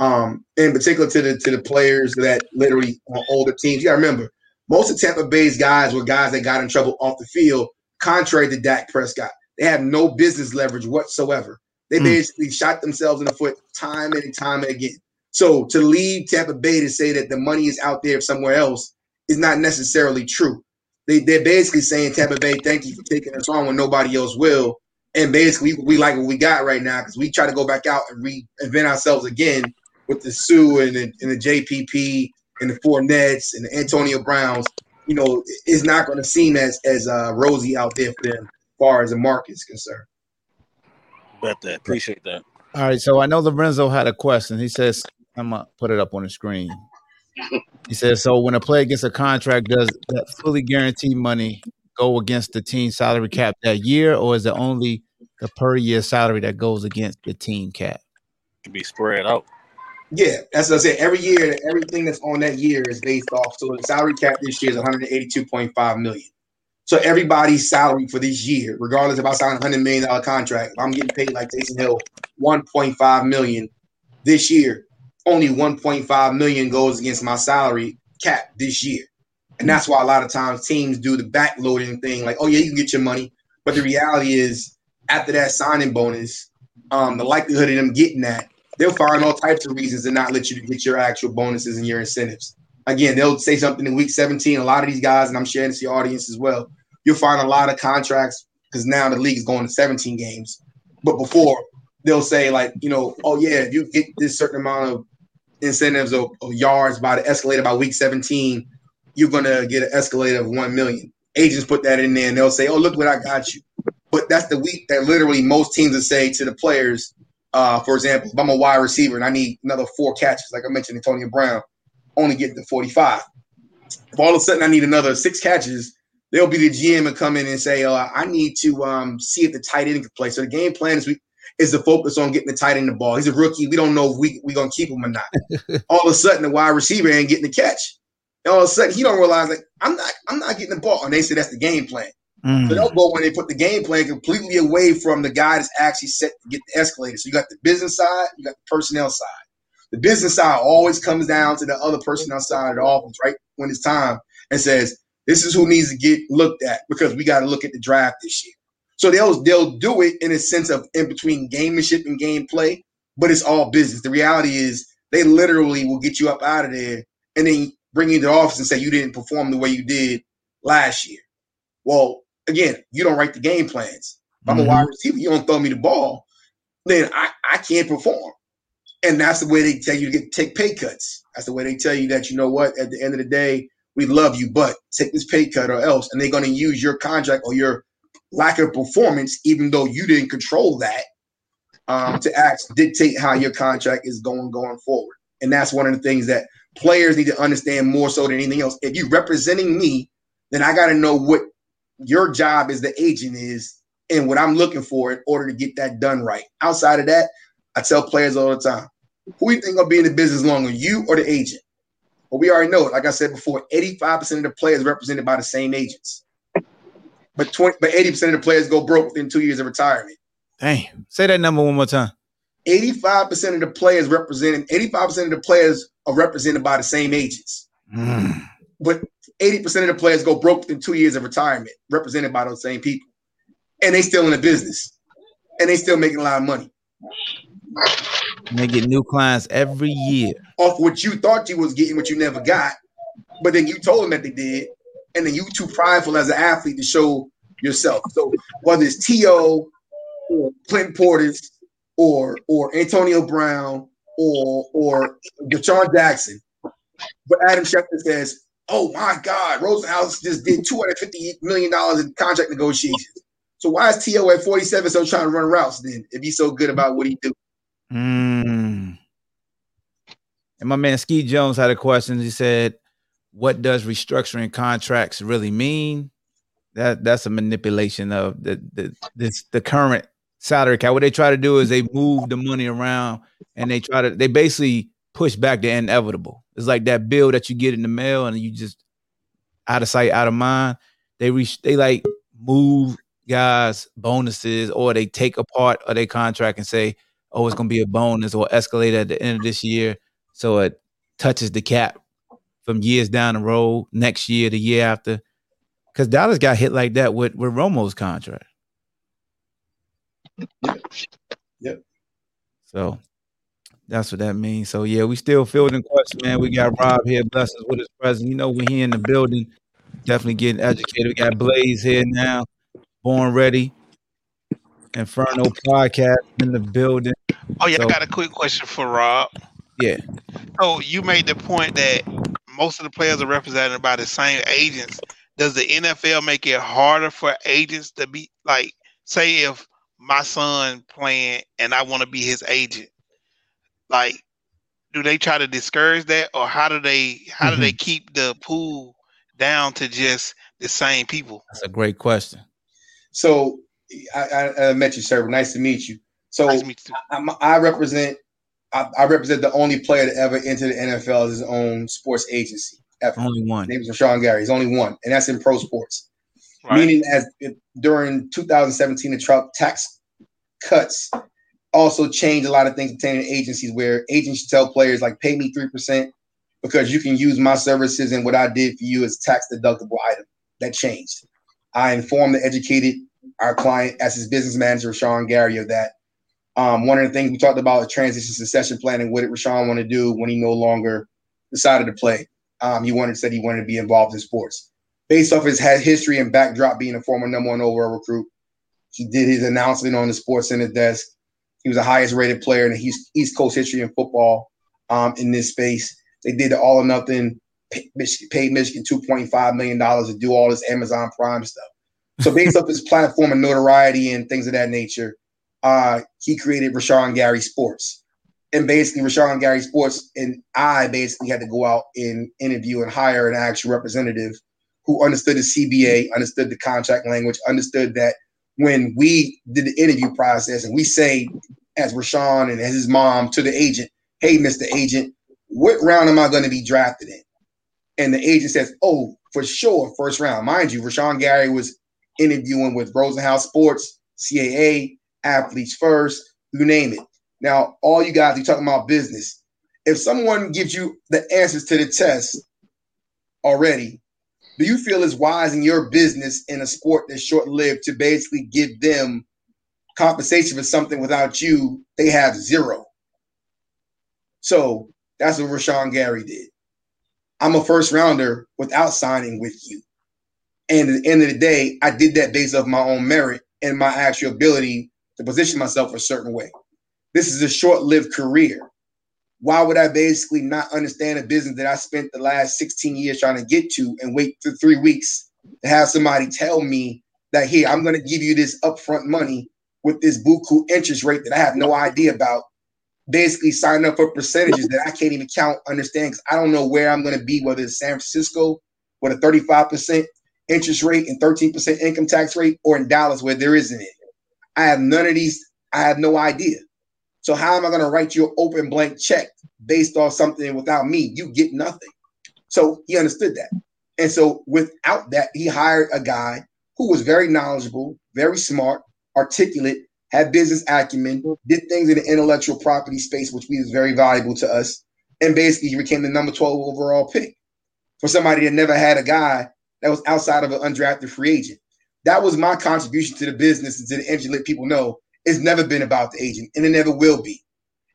Um, in particular to the to the players that literally on older teams. You got to remember, most of Tampa Bay's guys were guys that got in trouble off the field, contrary to Dak Prescott. They have no business leverage whatsoever. They Mm. basically shot themselves in the foot time and time and again. So to leave Tampa Bay to say that the money is out there somewhere else is not necessarily true. They they're basically saying Tampa Bay, thank you for taking us on when nobody else will. And basically, we like what we got right now because we try to go back out and reinvent ourselves again with the Suh and the, and the JPP and the Fournettes and the Antonio Browns. You know, it's not going to seem as as uh, rosy out there for them, as far as the market's concerned. Bet that. Appreciate that. All right, so I know Lorenzo had a question. He says, I'm gonna put it up on the screen. He says, so when a player gets a contract, does that fully guaranteed money go against the team salary cap that year, or is it only the per year salary that goes against the team cap? Can be spread out. Yeah, that's what I said. Every year, everything that's on that year is based off. So the salary cap this year is 182.5 million. So everybody's salary for this year, regardless if I sign a hundred million dollar contract, if I'm getting paid like Jason Hill, 1.5 million this year, only 1.5 million goes against my salary cap this year. And that's why a lot of times teams do the backloading thing, like, oh yeah, you can get your money. But the reality is, after that signing bonus, um, the likelihood of them getting that, they'll find all types of reasons to not let you get your actual bonuses and your incentives. Again, they'll say something in week 17. A lot of these guys, and I'm sharing this to your audience as well, you'll find a lot of contracts because now the league is going to 17 games. But before, they'll say, like, you know, oh yeah, if you get this certain amount of incentives or, yards by the escalator by week 17, you're gonna get an escalator of one million. Agents put that in there and they'll say, Oh, look what I got you. But that's the week that literally most teams will say to the players, uh, for example, if I'm a wide receiver and I need another four catches, like I mentioned, Antonio Brown, only get the 45. If all of a sudden I need another six catches, they'll be the GM and come in and say, Oh, I need to um, see if the tight end can play. So the game plan is we is to focus on getting the tight end the ball. He's a rookie. We don't know if we we gonna keep him or not. all of a sudden the wide receiver ain't getting the catch. And all of a sudden he don't realize like I'm not I'm not getting the ball. And they say that's the game plan. Mm. So they'll go when they put the game plan completely away from the guy that's actually set to get the escalator. So you got the business side, you got the personnel side. The business side always comes down to the other personnel side of the office, right? When it's time and says, this is who needs to get looked at because we got to look at the draft this year. So they'll they'll do it in a sense of in between gamemanship and gameplay, but it's all business. The reality is they literally will get you up out of there and then bring you to the office and say you didn't perform the way you did last year. Well, again, you don't write the game plans. If I'm a Mhm. wide receiver, you don't throw me the ball, then I, I can't perform. And that's the way they tell you to get take pay cuts. That's the way they tell you that you know what, at the end of the day, we love you, but take this pay cut or else. And they're going to use your contract or your lack of performance, even though you didn't control that, um, to act dictate how your contract is going going forward. And that's one of the things that players need to understand more so than anything else. If you're representing me, then I got to know what your job as the agent is and what I'm looking for in order to get that done right. Outside of that, I tell players all the time, who you think will be in the business longer, you or the agent? But we already know it. Like I said before, 85% of the players represented by the same agents. But 20, but 80% of the players go broke within two years of retirement. Damn. Say that number one more time. 85% of the players represented, 85% of the players are represented by the same agents. Mm. But 80% of the players go broke within two years of retirement, represented by those same people. And they still in the business. And they still making a lot of money. And they get new clients every year. Off what you thought you was getting, what you never got. But then you told them that they did. And then you too prideful as an athlete to show yourself. So whether it's T.O. or Clinton Portis or or Antonio Brown or or DeSean Jackson, but Adam Schefter says, "Oh my God, Rosenhaus just did two hundred fifty million dollars in contract negotiations." So why is T.O. at forty seven so trying to run routes then? If he's so good about what he do, Mm. And my man Ski Jones had a question. He said, "What does restructuring contracts really mean?" That that's a manipulation of the the this the current salary cap. What they try to do is they move the money around and they try to they basically push back the inevitable. It's like that bill that you get in the mail and you just out of sight, out of mind. They reach they like move guys bonuses or they take a part of their contract and say, oh, it's gonna be a bonus or escalate at the end of this year. So it touches the cap from years down the road, next year, the year after. Because Dallas got hit like that with, with Romo's contract. Yep. So that's what that means. So yeah, we still fielding questions, man. We got Rob here, bless us with his presence. You know, when he in the building, definitely getting educated. We got Blaze here now, born ready. Inferno podcast in the building. Oh yeah, So- I got a quick question for Rob. Yeah. Oh, you made the point that most of the players are represented by the same agents. Does the NFL make it harder for agents to be like, say, if my son playing and I want to be his agent, like, do they try to discourage that, or how do they how do they mm-hmm. keep the pool down to just the same people? That's a great question. so I, I, I met you, sir. Nice to meet you. So Nice to meet you. I'm, I represent I, I represent the only player to ever enter the NFL as his own sports agency ever. Only one. His name is Rashan Gary. He's only one, and that's in pro sports. Right. Meaning, as it, during 2017, the Trump tax cuts also changed a lot of things pertaining to agencies, where agents tell players like, "Pay me three percent because you can use my services, and what I did for you is tax deductible item." That changed. I informed and educated our client as his business manager, Sean Gary, of that. Um, one of the things we talked about is transition succession planning. What did Rashan want to do when he no longer decided to play? Um, he wanted said he wanted to be involved in sports. Based off his history and backdrop, being a former number one overall recruit, he did his announcement on the Sports Center desk. He was the highest rated player in the East, East Coast history in football um, in this space. They did the all or nothing, paid Michigan $2.5 million to do all this Amazon Prime stuff. So, based off his platform and notoriety and things of that nature, uh, he created Rashan Gary Sports. And basically, Rashan Gary Sports and I basically had to go out and interview and hire an actual representative who understood the CBA, understood the contract language, understood that when we did the interview process and we say, as Rashan and as his mom to the agent, hey, Mr. Agent, what round am I going to be drafted in? And the agent says, oh, for sure, first round. Mind you, Rashan Gary was interviewing with Rosenhaus Sports, CAA, Athletes First, you name it. Now, all you guys, you're talking about business. If someone gives you the answers to the test already, do you feel it's wise in your business in a sport that's short lived to basically give them compensation for something without you? They have zero. So that's what Rashan Gary did. I'm a first rounder without signing with you. And at the end of the day, I did that based off my own merit and my actual ability to position myself a certain way. This is a short-lived career. Why would I basically not understand a business that I spent the last 16 years trying to get to and wait for three weeks to have somebody tell me that here I'm going to give you this upfront money with this buku interest rate that I have no idea about. Basically, sign up for percentages that I can't even count, understand because I don't know where I'm going to be, whether it's San Francisco with a 35% interest rate and 13% income tax rate, or in Dallas where there isn't it. I have none of these. I have no idea. So how am I going to write you an open blank check based on something without me? You get nothing. So he understood that. And so without that, he hired a guy who was very knowledgeable, very smart, articulate, had business acumen, did things in the intellectual property space, which was very valuable to us. And basically, he became the number 12 overall pick for somebody that never had a guy that was outside of an undrafted free agent. That was my contribution to the business and to the industry. Let people know it's never been about the agent, and it never will be.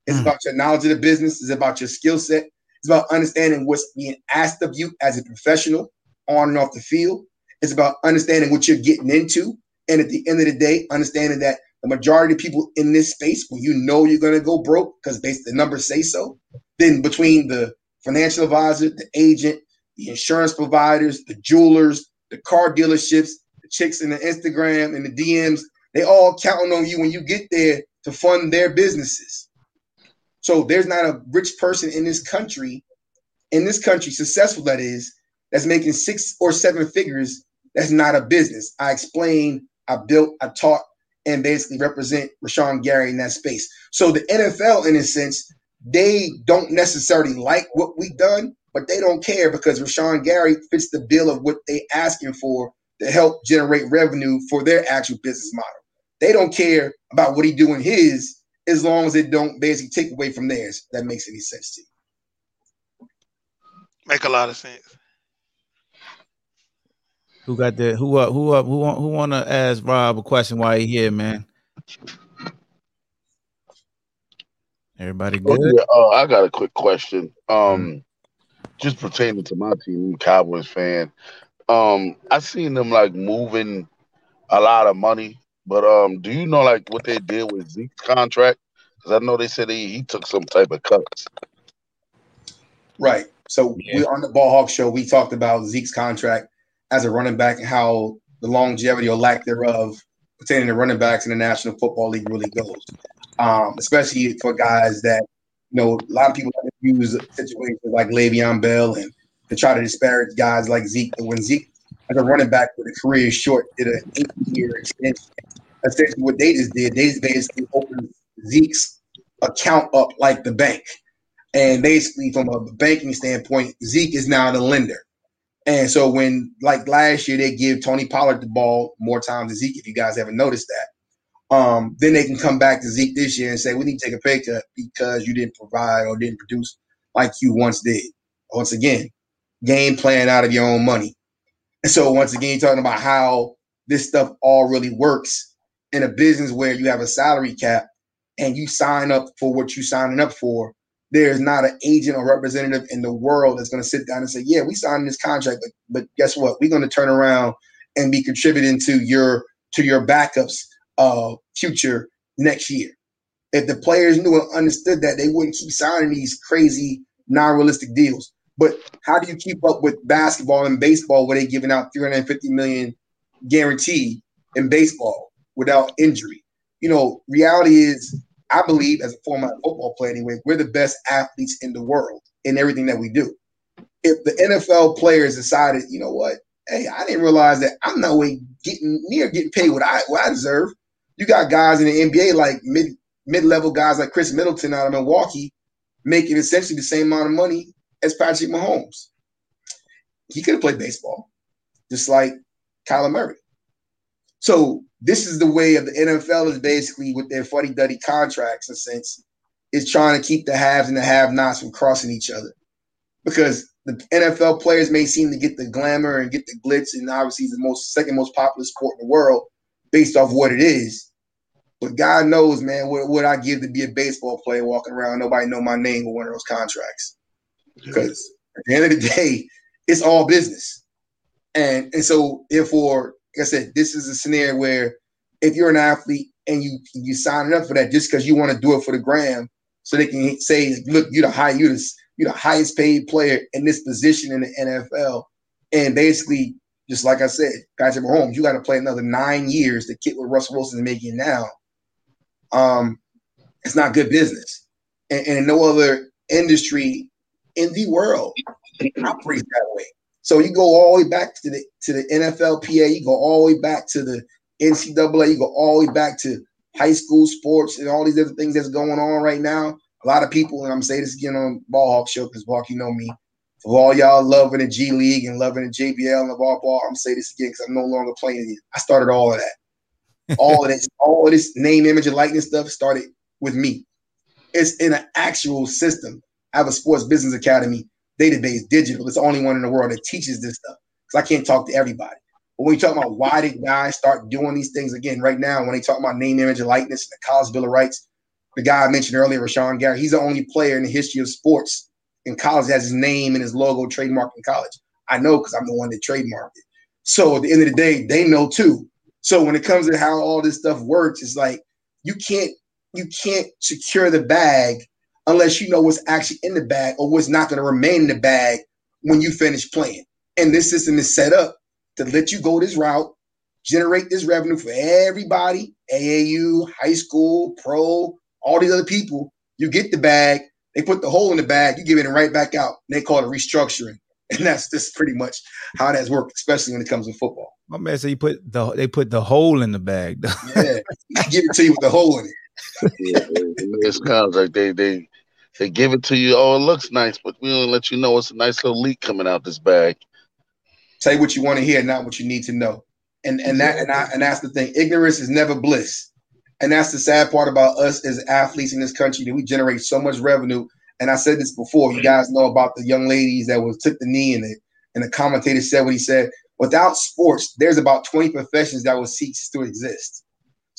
It's Mm. about your knowledge of the business. It's about your skill set. It's about understanding what's being asked of you as a professional on and off the field. It's about understanding what you're getting into. And at the end of the day, understanding that the majority of people in this space, when you know you're going to go broke because based the numbers say so, then between the financial advisor, the agent, the insurance providers, the jewelers, the car dealerships, chicks in the Instagram and the DMs, they all counting on you when you get there to fund their businesses. So there's not a rich person in this country, in this country, successful that is, that's making six or seven figures. That's not a business. I explained, I built, I taught, and basically represent Rashan Gary in that space. So the NFL, in a sense, they don't necessarily like what we've done, but they don't care because Rashan Gary fits the bill of what they asking for to help generate revenue for their actual business model. They don't care about what he doing his as long as it don't basically take away from theirs. That makes any sense to you. Make a lot of sense. Who got the who up who up who want who want to ask Rob a question while he here, man? Everybody Oh, good? yeah, uh, I got a quick question. Um, just pertaining to my team, I'm a Cowboys fan. Um, I seen them like moving a lot of money, but um, do you know like what they did with Zeke's contract? Because I know they said he, he took some type of cuts. Right. So Yeah. we on the Ball Hawk show, we talked about Zeke's contract as a running back and how the longevity or lack thereof pertaining to running backs in the National Football League really goes. Um, especially for guys that, you know, a lot of people use situations like Le'Veon Bell and to try to disparage guys like Zeke. But when Zeke, as a running back with a career short, did an eight-year extension, essentially what they just did, they just basically opened Zeke's account up like the bank. And basically, from a banking standpoint, Zeke is now the lender. And so when, like last year, they give Tony Pollard the ball more times than Zeke, if you guys haven't noticed that, um, then they can come back to Zeke this year and say, we need to take a pay cut because you didn't provide or didn't produce like you once did. Once again, game plan out of your own money. And so once again, you're talking about how this stuff all really works in a business where you have a salary cap and you sign up for what you're signing up for there's not an agent or representative in the world that's going to sit down and say, "Yeah, we signed this contract, but but guess what? We're going to turn around and be contributing to your to your backups uh future next year." If the players knew and understood that, they wouldn't keep signing these crazy non-realistic deals. But how do you keep up with basketball and baseball where they're giving out 350 million guarantee in baseball without injury? You know, reality is I believe, as a former football player anyway, we're the best athletes in the world in everything that we do. If the NFL players decided, you know what, hey, I didn't realize that I'm not way getting near getting paid what I what I deserve. You got guys in the NBA like mid mid level guys like Khris Middleton out of Milwaukee making essentially the same amount of money as Patrick Mahomes. He could have played baseball, just like Kyler Murray. So this is the way of the NFL is basically with their fuddy duddy contracts, in a sense, is trying to keep the haves and the have nots from crossing each other. Because the NFL players may seem to get the glamour and get the glitz, and obviously the most second most popular sport in the world based off what it is. But God knows, man, what would I give to be a baseball player walking around? Nobody know my name with one of those contracts. Because at the end of the day, it's all business. And and so therefore, like I said, this is a scenario where if you're an athlete and you you sign up for that just because you want to do it for the gram, so they can say, look, you're the high, you're the, you're the highest paid player in this position in the NFL, and basically Just like I said, Patrick Mahomes, you got to play another nine years to get what Russell Wilson is making now. Um, it's not good business, and, and no other industry in the world operates that way. So you go all the way back to the to the NFLPA, you go all the way back to the NCAA, you go all the way back to high school sports and all these other things that's going on right now. A lot of people, and I'm saying this again on Ball Hawk Show because Hawk, you know me. For all y'all loving the G League and loving the JBL and the ball ball, I'm saying this again because I'm no longer playing it. I started all of that. all of this, all of this name, image, and likeness stuff started with me. It's in an actual system. I have a sports business academy database, digital. It's the only one in the world that teaches this stuff. Because I can't talk to everybody. But when you talk about why did guys start doing these things again, right now, when they talk about name, image, and likeness, the college bill of rights, the guy I mentioned earlier, Rashan Gary, he's the only player in the history of sports in college that has his name and his logo trademarked in college. I know because I'm the one that trademarked it. So at the end of the day, they know too. So when it comes to how all this stuff works, it's like you can't you can't secure the bag unless you know what's actually in the bag or what's not going to remain in the bag when you finish playing. And this system is set up to let you go this route, generate this revenue for everybody, AAU, high school, pro, all these other people. You get the bag, they put the hole in the bag, you give it right back out. They call it restructuring. And that's just pretty much how that's worked, especially when it comes to football. My man said you put the they put the hole in the bag. yeah, I give it to you with the hole in it. yeah, it sounds like they they they give it to you. Oh, it looks nice, but we don't let you know it's a nice little leak coming out this bag. Say what you want to hear, not what you need to know. And and that and, I, and that's the thing. Ignorance is never bliss. And that's the sad part about us as athletes in this country that we generate so much revenue and I said this before. You guys know about the young ladies that was took the knee, and the and the commentator said what he said. Without sports, there's about 20 professions that will cease to exist.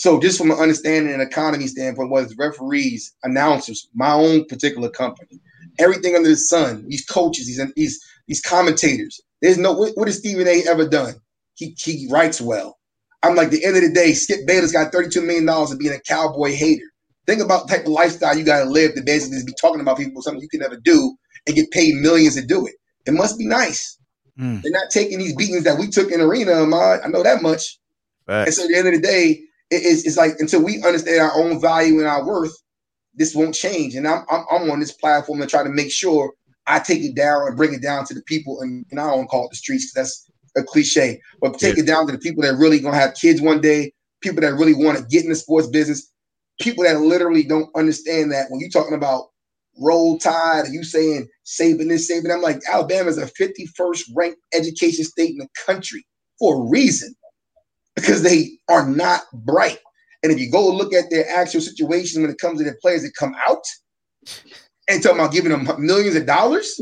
So, just from an understanding and economy standpoint, whether it's referees, announcers, my own particular company, everything under the sun, these coaches, these these these commentators. There's no what, what has Stephen A. ever done? He he writes well. I'm like the end of the day, Skip Bayless got 32 million dollars of being a cowboy hater. Think about the type of lifestyle you got to live to basically be talking about people something you can never do and get paid millions to do it. It must be nice. Mm. They're not taking these beatings that we took in arena. I know that much. Right. And so at the end of the day, it's, it's like until we understand our own value and our worth, this won't change. And I'm, I'm, I'm on this platform to try to make sure I take it down and bring it down to the people. And, and I don't call it the streets because that's a cliche, but take yeah. it down to the people that really gonna have kids one day, people that really want to get in the sports business, people that literally don't understand that when you're talking about roll tide and you saying saving this, saving, I'm like, Alabama is a 51st ranked education state in the country for a reason because they are not bright. And if you go look at their actual situations when it comes to their players that come out and talking about giving them millions of dollars,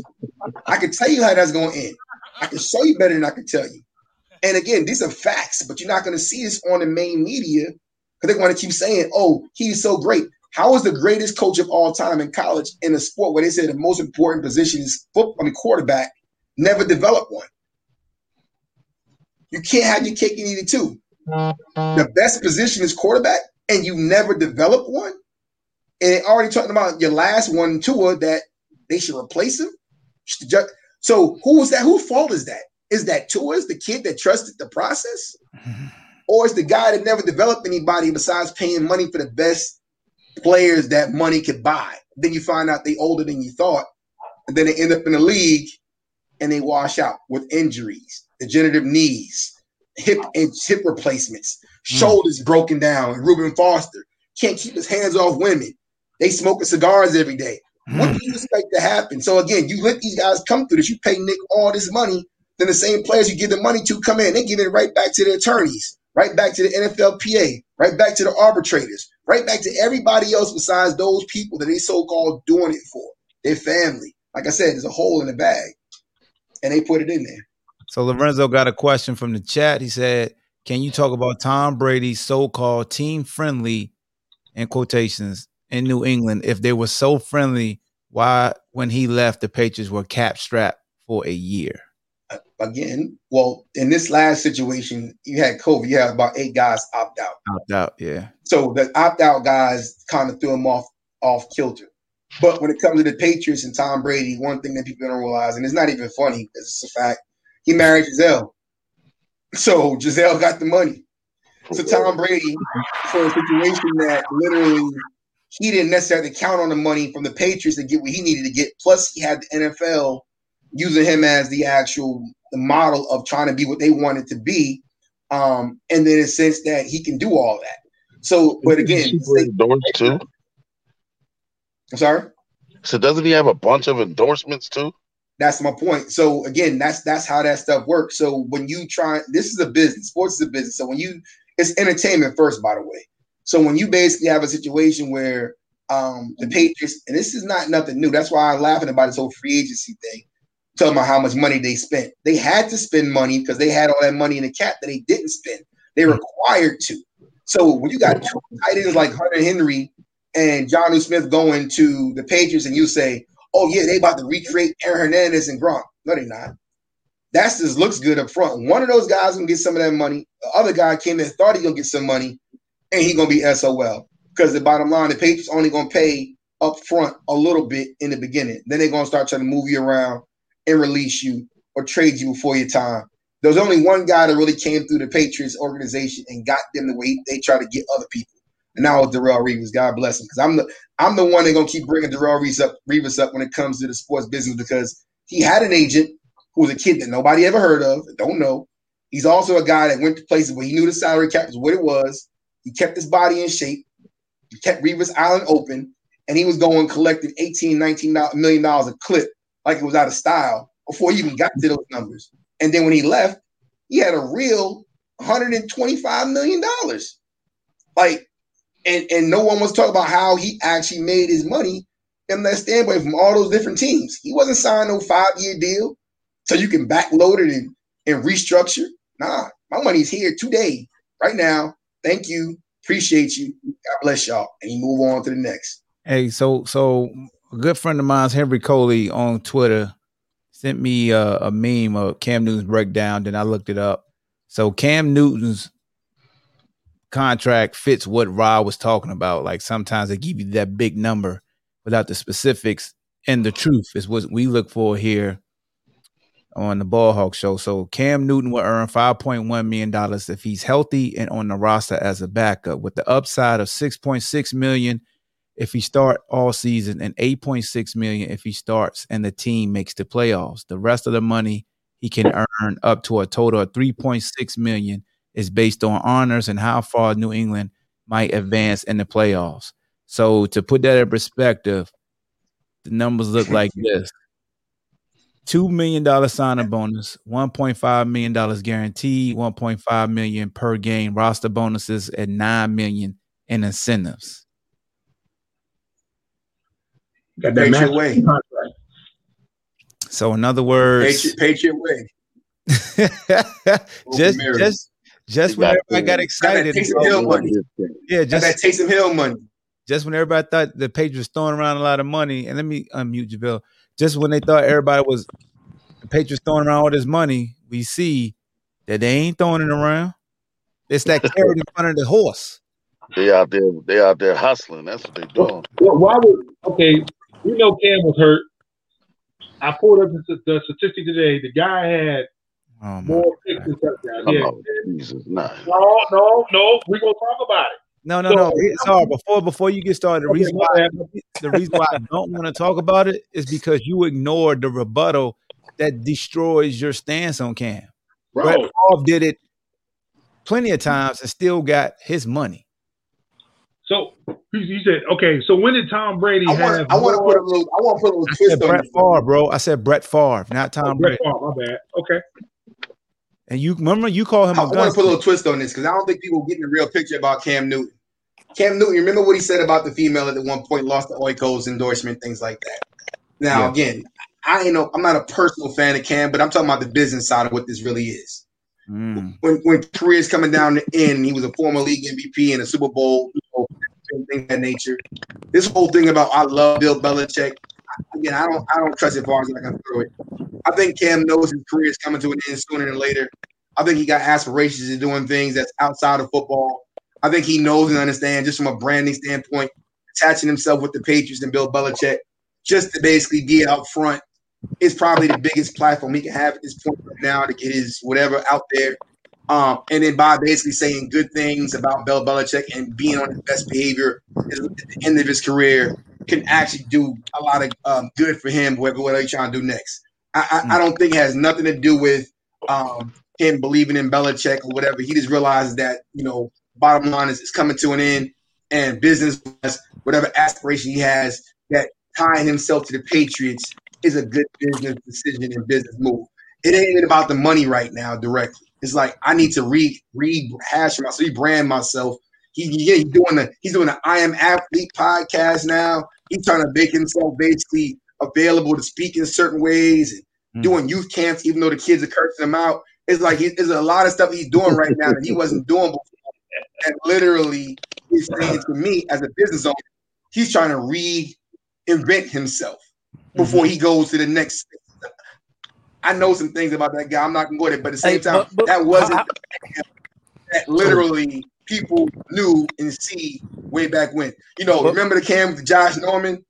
I can tell you how that's going to end. I can show you better than I can tell you. And again, these are facts, but you're not going to see this on the main media because they want to keep saying, "Oh, he's so great." How is the greatest coach of all time in college in a sport where they say the most important position is foot, I mean quarterback, never developed one? You can't have your cake and eat it too. The best position is quarterback, and you never develop one. And already talking about your last one, Tua, that they should replace him. So who was that? Whose fault is that? Is that Tua's the kid that trusted the process? or is the guy that never developed anybody besides paying money for the best players that money could buy. Then you find out they older than you thought, and then they end up in the league and they wash out with injuries, degenerative knees, hip and hip replacements, mm. shoulders broken down. And Reuben Foster can't keep his hands off women. They smoking cigars every day. Mm. What do you expect to happen? So again, you let these guys come through this. You pay Nick all this money, then the same players you give the money to come in, they give it right back to the attorneys right back to the NFLPA, right back to the arbitrators, right back to everybody else besides those people that they so-called doing it for, their family. Like I said, there's a hole in the bag, and they put it in there. So Lorenzo got a question from the chat. He said, "Can you talk about Tom Brady's so-called team-friendly, in quotations, in New England? If they were so friendly, why, when he left, the Patriots were cap-strapped for a year?" again, well, in this last situation, you had COVID. You had about eight guys opt out. Opt out, yeah. So the opt out guys kind of threw him off off kilter. But when it comes to the Patriots and Tom Brady, one thing that people don't realize, and it's not even funny because it's a fact, he married Gisele. So Gisele got the money. So Tom Brady, for a situation that literally he didn't necessarily count on the money from the Patriots to get what he needed to get. Plus, he had the NFL using him as the actual the model of trying to be what they wanted to be. Um, and then in a sense that he can do all that. So, but again, endorsed too. I'm sorry. So doesn't he have a bunch of endorsements too? That's my point. So again, that's that's how that stuff works. So when you try, this is a business. Sports is a business. So when you, it's entertainment first, by the way. So when you basically have a situation where um, the Patriots, and this is not nothing new. That's why I'm laughing about this whole free agency thing. Talking about how much money they spent. They had to spend money because they had all that money in the cap that they didn't spend. They required to. So when you got two tight ends like Hunter Henry and Jonnu Smith going to the Patriots, and you say, "Oh yeah, they about to recreate Aaron Hernandez and Gronk," no, they're not. That just looks good up front. One of those guys gonna get some of that money. The other guy came in thought he gonna get some money, and he gonna be SOL. Because the bottom line, the Patriots only gonna pay up front a little bit in the beginning. Then they're gonna start trying to move you around and release you or trade you before your time. There's only one guy that really came through the Patriots organization and got them the way they try to get other people. And now it's Darrelle Revis. God bless him. Because I'm the I'm the one that gonna keep bringing Darrelle Revis up, Revis up when it comes to the sports business because he had an agent who was a kid that nobody ever heard of, don't know. He's also a guy that went to places where he knew the salary cap was what it was. He kept his body in shape. He kept Revis Island open, and he was going collecting 18, 19 million dollars a clip like it was out of style before he even got to those numbers. And then when he left, he had a real 125 million dollars. Like, and and no one was talking about how he actually made his money in that standpoint from all those different teams. He wasn't signed no five year deal, so you can backload it and, and restructure. Nah, my money's here today, right now. Thank you, appreciate you. God bless y'all, and you move on to the next. Hey, so so a good friend of mine's Henry Coley on Twitter sent me a, a meme of Cam Newton's breakdown. Then I looked it up. So Cam Newton's contract fits what Rob was talking about. Like sometimes they give you that big number without the specifics, and the truth is what we look for here on the Ball Hawk Show. So Cam Newton will earn five point one million dollars if he's healthy and on the roster as a backup, with the upside of six point six million if he start all season and 8.6 million if he starts and the team makes the playoffs. The rest of the money he can earn up to a total of 3.6 million is based on honors and how far New England might advance in the playoffs. So to put that in perspective, the numbers look like this. Two million dollar signing bonus, one point five million dollars guaranteed, one point five million per game roster bonuses, and nine million in incentives. Got that Patriot way. So in other words, Patriot, Patriot way. just just just when got everybody got Got excited, that Hill money. yeah, Got that just Taysom Hill money. just when everybody thought the Patriots throwing around a lot of money, and let me unmute Javille. Just when they thought everybody was the Patriots throwing around all this money, we see that they ain't throwing it around. It's that carrot in front of the horse. They out there, they out there hustling. That's what they doing. Well, why would okay? We know Cam was hurt. I pulled up the, the statistic today. The guy had Oh more picks than touchdowns. Yeah. on, Jesus, nah. No, no, no. We're gonna talk about it. No, no, no. So- It's hard. Before before you get started, the Okay, reason why the reason why I don't want to talk about it is because you ignored the rebuttal that destroys your stance on Cam. Brett Bro, Favre did it plenty of times and still got his money. so he, he said, okay. So when did Tom Brady I have? want. I want to put a little. I want to put a little I twist said on Brett this. Favre, bro. I said Brett Favre, not Oh, Tom Brett Brady. Favre, my bad. Okay. And you remember you call him I want to put a little twist on this because I don't think people getting the real picture about Cam Newton. Cam Newton, you remember what he said about the female at the one point lost the Oikos endorsement, things like that. Now, Yeah. again, I ain't know. I'm not a personal fan of Cam, but I'm talking about the business side of what this really is. Mm. When when career's coming down the end, he was a former league MVP and a Super Bowl, you know, that nature. This whole thing about I love Bill Belichick. Again, I don't I don't trust it as far as I can throw it. I think Cam knows his career is coming to an end sooner than later. I think he got aspirations of doing things that's outside of football. I think he knows and understands just from a branding standpoint, attaching himself with the Patriots and Bill Belichick, just to basically be out front is probably the biggest platform he can have at this point right now to get his whatever out there. Um, and then by basically saying good things about Bill Belichick and being on his best behavior at the end of his career can actually do a lot of um, good for him, whatever what he's trying to do next. I, I, I don't think it has nothing to do with um, him believing in Belichick or whatever. He just realizes that, you know, bottom line is it's coming to an end and business, whatever aspiration he has, that tying himself to the Patriots is a good business decision and business move. It ain't even about the money right now directly. It's like I need to re rehash myself, rebrand myself. He, yeah, he's doing the he's doing the I am athlete podcast now. He's trying to make himself basically available to speak in certain ways and Mm. doing youth camps, even though the kids are cursing him out. It's like he, there's a lot of stuff he's doing right now that he wasn't doing before. And literally, he's saying to me as a business owner, he's trying to reinvent himself before he goes to the next. I know some things about that guy. I'm not gonna go there, but at the same Hey, time, but- but that wasn't how- that literally people knew and see way back when. You know, But- remember the cam with Josh Norman?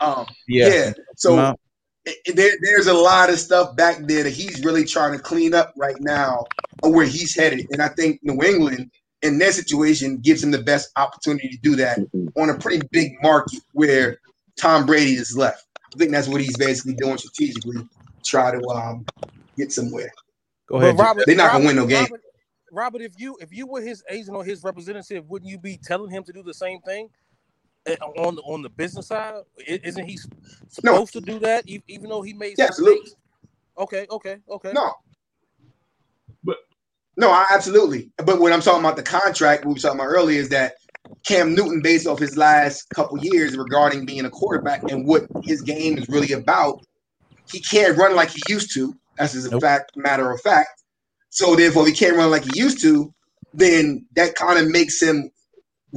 Um, Yeah. yeah. So Well, it- it- there, there's a lot of stuff back there that he's really trying to clean up right now where he's headed. And I think New England in their situation gives him the best opportunity to do that on a pretty big market where Tom Brady is left. I think that's what he's basically doing strategically, try to um, get somewhere. go ahead. Robert, They're not gonna win no game. Robert, Robert, if you if you were his agent or his representative, wouldn't you be telling him to do the same thing Uh, on the on the business side? Isn't he supposed to do that, even though he made Yeah, absolutely. mistakes? Okay, okay, okay. No. But- no, I, absolutely. But when I'm talking about the contract, we were talking about earlier, is that Cam Newton, based off his last couple years regarding being a quarterback and what his game is really about, he can't run like he used to. That's just a Nope. fact, matter of fact. So therefore, if he can't run like he used to, then that kind of makes him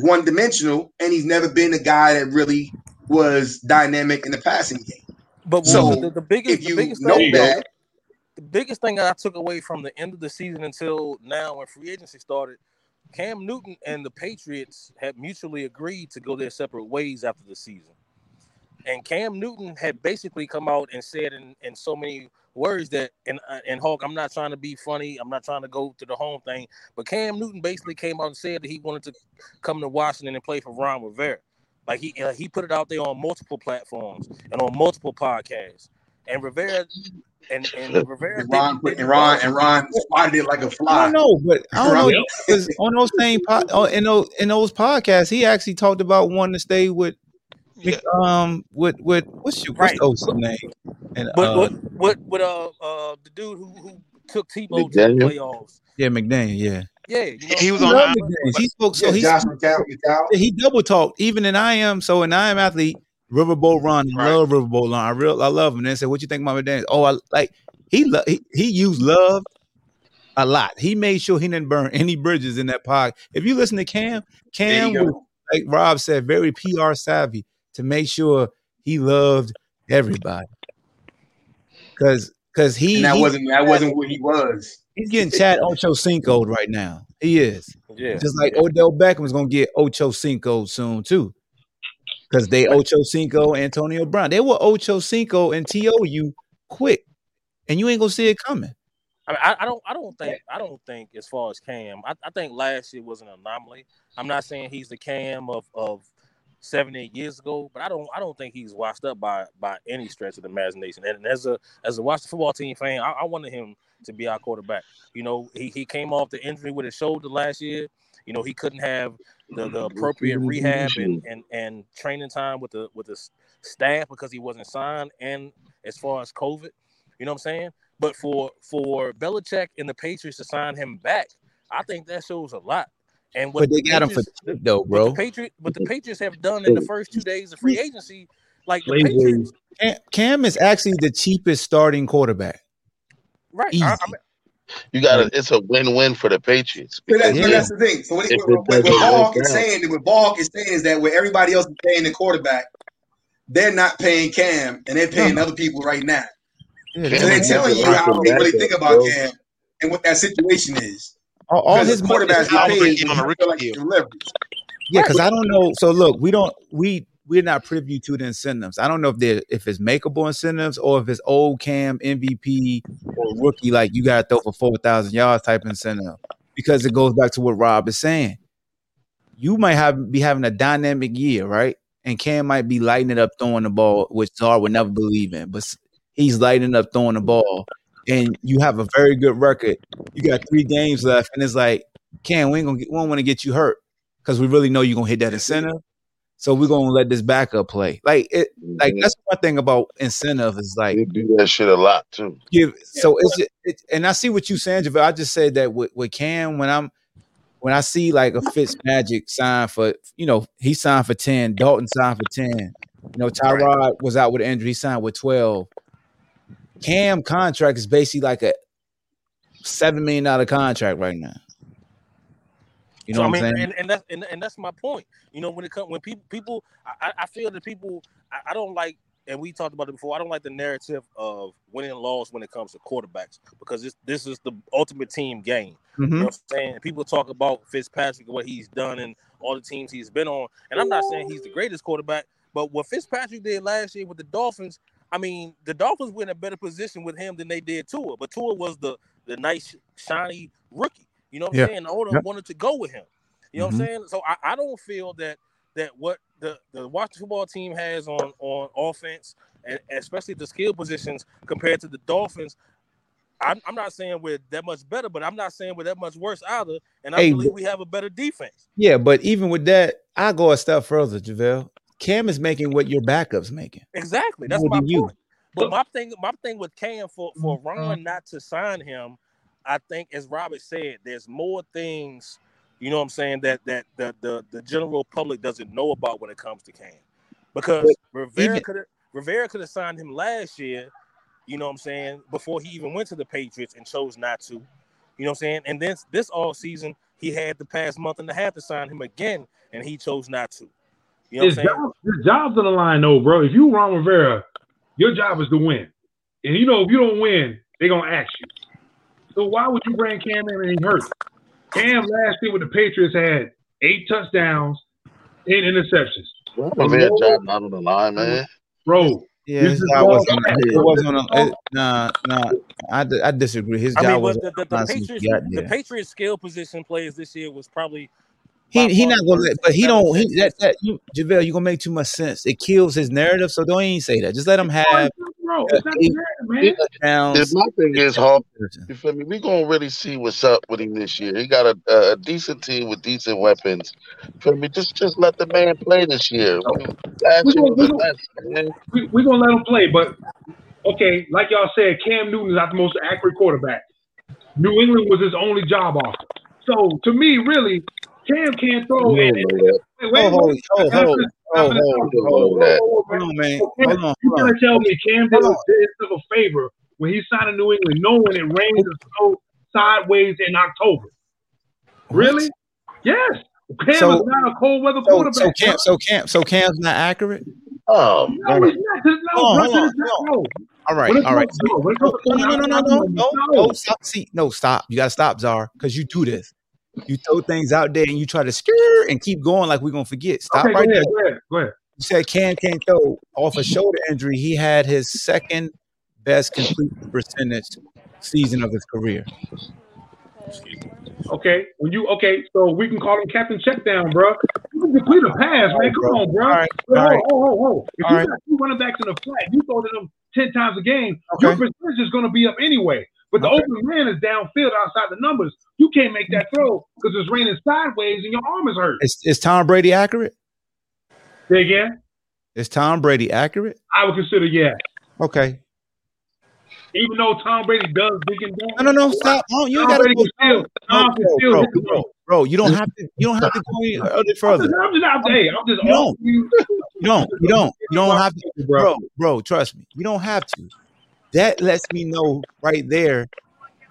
one dimensional, and he's never been a guy that really was dynamic in the passing game. But So, the, the, biggest If the biggest know thing that, the biggest thing I took away from the end of the season until now when free agency started, Cam Newton and the Patriots had mutually agreed to go their separate ways after the season. And Cam Newton had basically come out and said in, in so many words that and uh, and Hawk, I'm not trying to be funny, I'm not trying to go to the home thing, but Cam Newton basically came out and said that he wanted to come to Washington and play for Ron Rivera. Like he uh, he put it out there on multiple platforms and on multiple podcasts. And Rivera and, and Rivera and Ron, didn't- didn't and Ron, budge. and Ron spotted it like a fly. don't know, but I don't know because on those same po- oh, in those in those podcasts, he actually talked about wanting to stay with Yeah. um with with what's your what's Right. the name? And But uh, what what what uh uh the dude who, who took Tebow to the playoffs? yeah, McDaniel, yeah, Yeah, you know, He was he on loved I- He spoke so Yeah, he Josh McCown, McCown. he double talked. Even in I am so in I am athlete Riverboat Ron I Right. love Riverboat Ron I real I love him. And they said what you think about McDaniel? Oh I like he lo- he, he used love a lot. He made sure he didn't burn any bridges in that pod. If you listen to Cam Cam was like Rob said very PR savvy to make sure he loved everybody because because he, And that he wasn't that wasn't what he was. he's getting Chad Ocho Cinco right now he is yeah. just like Odell Beckham is gonna get Ocho Cinco soon too. Because they Ocho Cinco Antonio Brown. They were Ocho Cinco and TOU quick. And you ain't gonna see it coming. I, mean, I, I don't I don't think I don't think as far as Cam, I, I think last year was an anomaly. I'm not saying he's the Cam of of seven, eight years ago, but I don't I don't think he's washed up by by any stretch of the imagination. And as a as a Washington football team fan, I, I wanted him to be our quarterback. You know, he, he came off the injury with his shoulder last year. You know, he couldn't have the, the mm-hmm. appropriate rehab and, and, and training time with the with the staff because he wasn't signed. And as far as COVID, you know what I'm saying? But for for Belichick and the Patriots to sign him back, I think that shows a lot. And what But they the got him for Patriots- cheap though, what bro. the Patriot, but the Patriots have done in the first two days of free agency, like the Patriots, Cam, Cam is actually the cheapest starting quarterback. right? Easy. I, I mean, You got to It's a win-win for the Patriots. But, that, because but that's the thing. So what, If what, what, what doesn't Hawk work is saying, what Hawk is saying is that where everybody else is paying the quarterback, they're not paying Cam, and they're paying other people right now. Yeah, Cam So they're telling you a how rocket they really think about bro. Cam and what that situation is. All, all his the money quarterbacks is get paid, on they the feel rookie like deal. Yeah, because I don't know. So look, we don't we we're not privy to the incentives. I don't know if they are if it's makeable incentives or if it's old cam MVP or rookie like you got to throw for four thousand yards type incentive. because it goes back to what Rob is saying. You might have be having a dynamic year, right? And Cam might be lighting it up throwing the ball, which Czar would never believe in, but he's lighting up throwing the ball, and you have a very good record. You got three games left, and it's like, Cam, we ain't gonna get, we don't want to get you hurt because we really know you're gonna hit that incentive. So we're gonna let this backup play. Like it, like that's one thing about incentive is like They do that shit a lot too. give so it's it, it, and I see what you saying, Javale. I just said that with, with Cam when I'm when I see like a Fitz Magic sign for you know he signed for ten, Dalton signed for ten. You know Tyrod was out with an injury, he signed with twelve. Cam contract is basically like a seven million dollar contract right now. You know so, what I I'm mean, saying? and, and that's and, and that's my point. You know, when it comes when people people, I, I feel that people, I, I don't like, and we talked about it before. I don't like the narrative of winning and loss when it comes to quarterbacks because this this is the ultimate team game. You mm-hmm. know what I'm saying? People talk about Fitzpatrick and what he's done and all the teams he's been on, and I'm not saying he's the greatest quarterback, but what Fitzpatrick did last year with the Dolphins, I mean, the Dolphins were in a better position with him than they did Tua, but Tua was the the nice shiny rookie. You know what I'm saying? The owner Yep. wanted to go with him. You know Mhm. what I'm saying? So I, I don't feel that that what the the Washington football team has on on offense and especially the skill positions compared to the Dolphins. I'm, I'm not saying we're that much better, but I'm not saying we're that much worse either. And I Hey, believe we have a better defense. Yeah, but even with that, I go a step further, Javale. Cam is making what your backup's making. Exactly. That's More my than you. point. But my thing, my thing with Cam for for mm-hmm. Ron not to sign him, I think, as Robert said, there's more things, you know, what I'm saying that that the the, the general public doesn't know about when it comes to Cam, because Rivera could Rivera could have signed him last year, you know, what I'm saying, before he even went to the Patriots and chose not to, you know, what I'm saying, and then this all season he had the past month and a half to sign him again, and he chose not to. You know, what I'm saying? job, his job's on the line, though, bro. If you Ron Rivera, your job is to win. And you know, if you don't win, they're gonna ask you. So why would you bring Cam in and he hurt? Cam last year with the Patriots had eight touchdowns, eight interceptions. Rivera job not on the line, man. Bro, Yeah, his job wasn't. It wasn't. A, it, nah, nah. I, I disagree. His I job mean, was. but the, the, the Patriots, the Patriots skill position players this year was probably He he not gonna let, but he don't. He that that you Javale, you gonna make too much sense. It kills his narrative. So don't even say that. Just let him have bro, it's not eight, fair, man. If touchdowns. my thing is, Hawk, you feel me? We gonna really see what's up with him this year. He got a, a, a decent team with decent weapons. Feel me? Just just let the man play this year. Last We year gonna, we gonna, mess, man. we, we gonna let him play, but okay, like y'all said, Cam Newton is not the most accurate quarterback. New England was his only job offer. So to me, really, Cam can't throw. You And, don't know that. wait, wait, Hold, wait. hold, I'm hold, hold, hold, hold, talk to you. hold, Whoa, whoa, whoa, hold on, man. So Cam, Hold on, you hold gonna tell me Cam did Hold a on. bit of a favor when he signed in New England, knowing it rains and snows sideways in October? Really? Yes. Cam So- is not a cold weather So, quarterback. so Cam, so Cam, so Cam's not accurate. Oh no, man. he's not. No, Hold on, brother, hold it's not. No. All right, When it all right. comes- no, when it comes No, to no, no, no, no, finance, no, no, no. no. Stop. See, no, stop. You gotta stop, Czar, because you do this. You throw things out there and you try to scare and keep going like we're gonna forget. Stop Okay, go right ahead, there. go ahead, go ahead. You said Cam can't throw off a shoulder injury. He had his second best complete percentage season of his career. Okay, when you okay, so we can call him Captain Checkdown, bro. You can complete a pass, man. Come on, bro. All right, all right. hold, hold, hold. If All you right. got two running backs in the flat, you throw to them ten times a game, your percentage is going to be up anyway. But the Okay. open man is downfield outside the numbers. You can't make that throw because it's raining sideways and your arm is hurt. Is, is Tom Brady accurate? Say again. Is Tom Brady accurate? I would consider yes. Okay. Even though Tom Brady does big and down. No, no, no. Stop. You Tom gotta go. still, No, Tom bro, still bro, bro, bro, you don't have to. You don't have to go any other I'm further. just, I'm just out there. I'm just You don't. you. Don't. You don't. You don't have to, bro. bro. Bro, trust me. You don't have to. That lets me know right there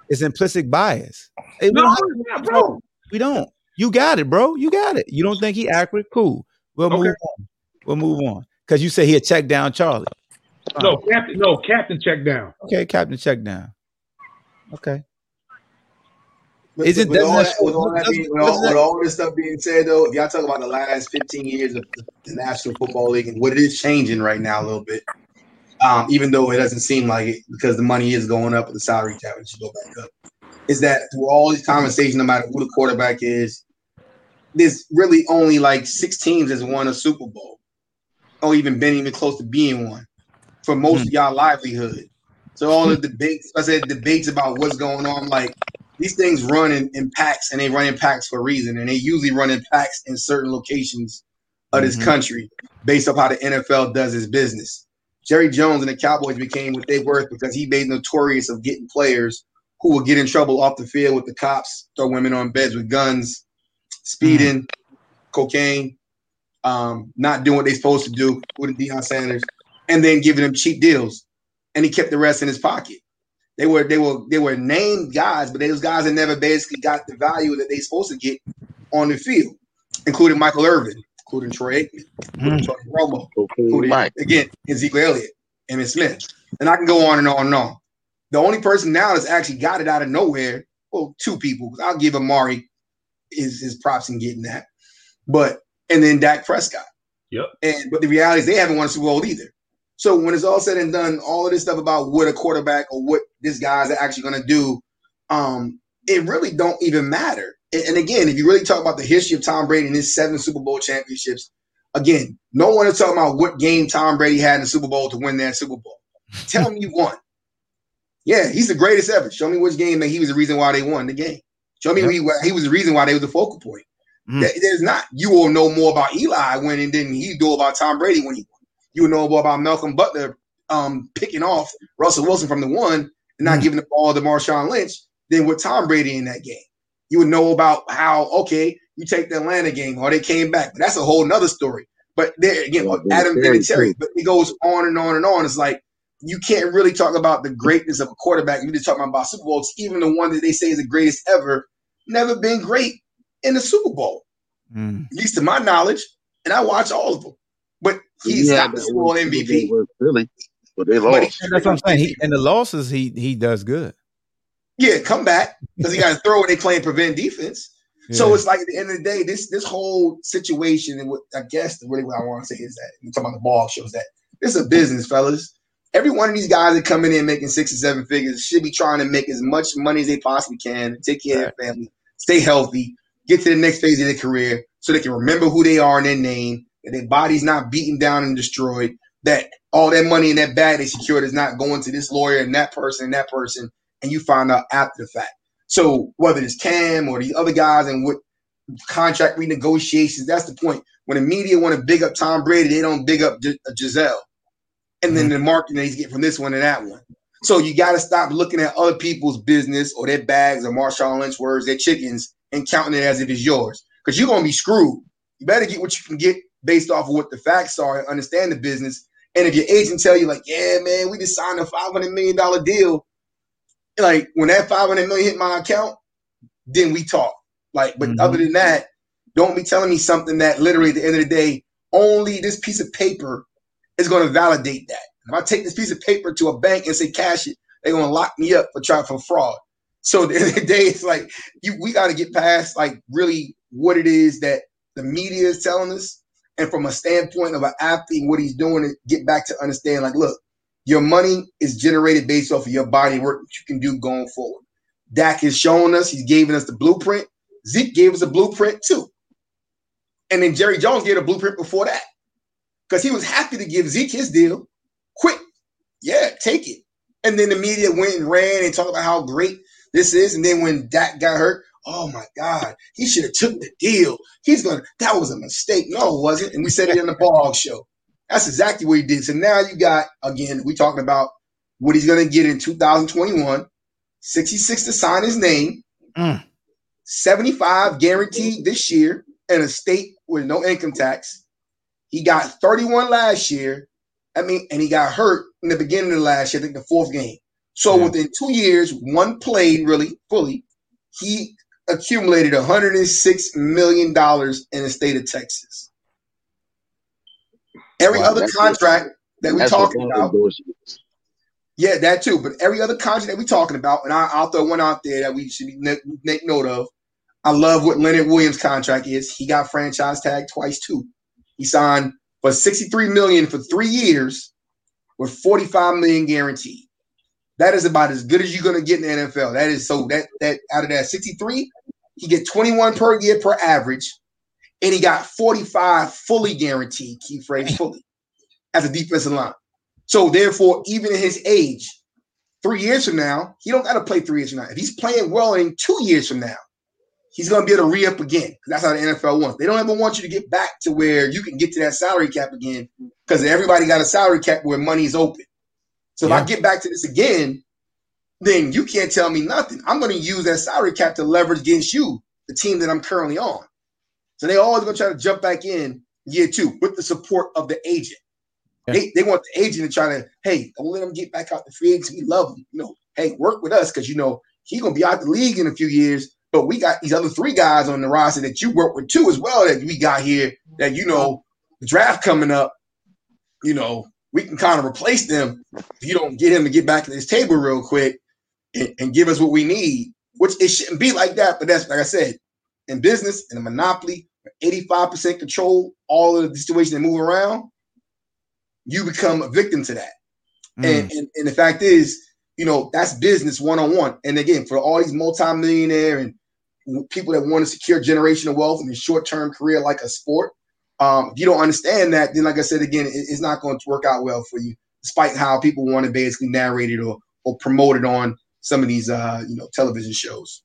is implicit bias. Hey, we No, don't have it's bro. We don't. You got it, bro. You got it. You don't think he accurate? Cool. We'll Okay. move on. We'll move on. Because you say he'll check down Charlie. Fine. No, captain. No, captain. Check down. Okay, Captain, check down. Okay. But, Isn't- with, all that that, with, all that being, with, all, that- with all this stuff being said, though, if y'all talk about the last 15 years of the, the National Football League and what it is changing right now a little bit, um, even though it doesn't seem like it because the money is going up, the salary cap should go back up. is that through all these conversations, no matter who the quarterback is, there's really only like six teams that's won a Super Bowl, or even been even close to being one for most of y'all livelihood. So all the debates, I said debates about what's going on, like these things run in, in packs and they run in packs for a reason, and they usually run in packs in certain locations of this Mhm. country based off how the NFL does its business. Jerry Jones and the Cowboys became what they were because he made notorious of getting players who would get in trouble off the field with the cops, throw women on beds with guns, speeding, cocaine, um, not doing what they're supposed to do with Deion Sanders, and then giving them cheap deals. And he kept the rest in his pocket. They were they were they were named guys, but those guys that never basically got the value that they're supposed to get on the field, including Michael Irvin, including Troy Aikman, including Tony Romo, including Mike. again Ezekiel Elliott, Emmitt Smith, and I can go on and on and on. The only person now that's actually got it out of nowhere, well, two people. I'll give Amari his his props in getting that, but and then Dak Prescott. Yep. And but the reality is they haven't won a Super Bowl either. So when it's all said and done, all of this stuff about what a quarterback or what this guy's actually going to do, um, it really don't even matter. And, again, if you really talk about the history of Tom Brady and his seven Super Bowl championships, again, no one is talking about what game Tom Brady had in the Super Bowl to win that Super Bowl. Tell me won. Yeah, he's the greatest ever. Show me which game that he was the reason why they won the game. Show me Yep. he, he was the reason why they was the focal point. Mm. There's not. You will know more about Eli winning than he do about Tom Brady when he won. You will know more about Malcolm Butler um, picking off Russell Wilson from the one and not Mm. giving the ball to Marshawn Lynch than with Tom Brady in that game. You would know about how okay you take the Atlanta game or they came back, but that's a whole nother story. But there again, Yeah, Adam very Vinatieri. But it goes on and on and on. It's like you can't really talk about the greatness of a quarterback. You're just talking about Super Bowls. Even the one that they say is the greatest ever, never been great in the Super Bowl, Mm. at least to my knowledge. And I watch all of them. But he's Yeah, not the that Super Bowl MVP. was Philly, but they But lost. That's what I'm saying. He, and the losses, he he does good. Yeah, come back because he got to throw and they playing prevent defense. So it's like at the end of the day, this this whole situation and what I guess really what I want to say is that we talking about the ball shows that this is a business, fellas. Every one of these guys that coming in making six or seven figures should be trying to make as much money as they possibly can, take care of their family, stay healthy, get to the next phase of their career, so they can remember who they are and their name, that their body's not beaten down and destroyed, that all that money in that bag they secured is not going to this lawyer and that person and that person, and you find out after the fact. So whether it's Cam or the other guys and what contract renegotiations, that's the point. When the media want to big up Tom Brady, they don't big up Gi- uh, Gisele. And then the marketing he's getting from this one and that one. So you got to stop looking at other people's business or their bags or Marshawn Lynch words, their chickens, and counting it as if it's yours. Because you're going to be screwed. You better get what you can get based off of what the facts are and understand the business. And if your agent tell you, like, yeah, man, we just signed a $500 million deal, like when that 500 million hit my account, then we talk. Like, but Mhm. other than that, don't be telling me something that literally at the end of the day, only this piece of paper is going to validate that. If I take this piece of paper to a bank and say cash it, they're going to lock me up for trying for fraud. So at the end of the day, it's like you we got to get past like really what it is that the media is telling us, and from a standpoint of an athlete, what he's doing, and get back to understand like, look, your money is generated based off of your body work that you can do going forward. Dak is showing us, he's giving us the blueprint. Zeke gave us a blueprint too. And then Jerry Jones gave a blueprint before that. Because he was happy to give Zeke his deal. Quick. Yeah, take it. And then the media went and ran and talked about how great this is. And then when Dak got hurt, oh my God, he should have took the deal. He's gonna that was a mistake. No, it wasn't. And we said it in the ball show. That's exactly what he did. So now you got again, We're talking about what he's gonna get in 2021, 66 to sign his name, Mm. 75 guaranteed this year in a state with no income tax. He got 31 last year. I mean, and he got hurt in the beginning of last year, I think the fourth game. So Yeah. within two years, one played really fully, he accumulated 106 million dollars in the state of Texas. Every Wow, other contract that we talking about, yeah, that too. But every other contract that we're talking about, and I, I'll throw one out there that we should make note of. I love what Leonard Williams' contract is. He got franchise tag twice too. He signed for 63 million for three years with 45 million guaranteed. That is about as good as you're gonna get in the NFL. That is so that that out of that 63, he get 21 per year per average, and he got 45 fully guaranteed, key phrase fully, as a defensive line. So therefore, even in his age, three years from now, he don't got to play three years from now. If he's playing well in two years from now, he's going to be able to re up again. That's how the NFL wants. They don't ever want you to get back to where you can get to that salary cap again because everybody got a salary cap where money's open. So if I get back to this again, then you can't tell me nothing. I'm going to use that salary cap to leverage against you, the team that I'm currently on. So they always going to try to jump back in year two with the support of the agent. Yeah. They, they want the agent to try to, hey, don't let him get back out the free agency. We love him. You know, hey, work with us because you know he's gonna be out the league in a few years. But we got these other three guys on the roster that you work with too as well that we got here that you know the draft coming up. You know, we can kind of replace them if you don't get him to get back to this table real quick and, and give us what we need. Which it shouldn't be like that, but that's like I said, in business in a monopoly, 85% control all of the situation that move around, you become a victim to that. Mm. And, and and the fact is, you know, that's business one on one. And again, for all these multimillionaire and people that want to secure generational wealth in a short term career like a sport, um, if you don't understand that, then like I said again, it- it's not going to work out well for you, despite how people want to basically narrate it or or promote it on some of these uh, you know television shows.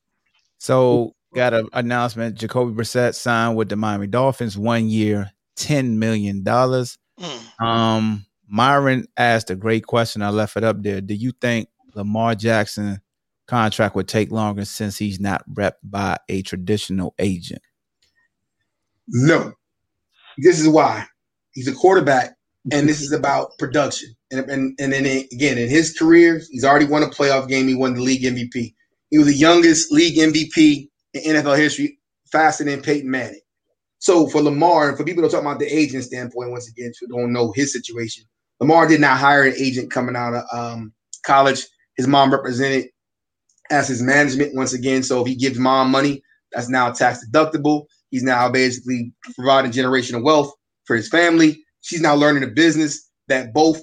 So got an announcement. Jacoby Brissett signed with the Miami Dolphins one year, ten million dollars. Mm. Um, Myron asked a great question. I left it up there. Do you think Lamar Jackson contract would take longer since he's not repped by a traditional agent? No. This is why. He's a quarterback, and this is about production. And and, and then again, in his career, he's already won a playoff game. He won the league MVP. He was the youngest league MVP in NFL history, faster than Peyton Manning. So for Lamar, and for people that talk about the agent standpoint, once again, who don't know his situation, Lamar did not hire an agent coming out of um, college. His mom represented as his management once again. So if he gives mom money, that's now tax deductible. He's now basically providing generational wealth for his family. She's now learning a business that both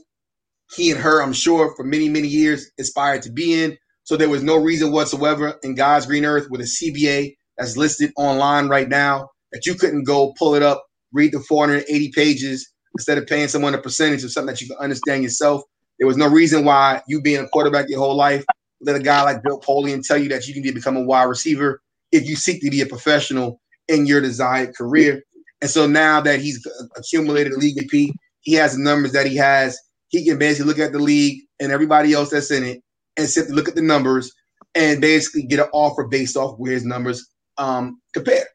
he and her, I'm sure, for many, many years aspired to be in. So there was no reason whatsoever in God's green earth with a CBA that's listed online right now that you couldn't go pull it up, read the 480 pages instead of paying someone a percentage of something that you can understand yourself. There was no reason why you being a quarterback your whole life, let a guy like Bill Polian tell you that you to become a wide receiver if you seek to be a professional in your desired career. And so now that he's accumulated a league MVP, he has the numbers that he has. He can basically look at the league and everybody else that's in it and simply look at the numbers and basically get an offer based off where his numbers um, compare.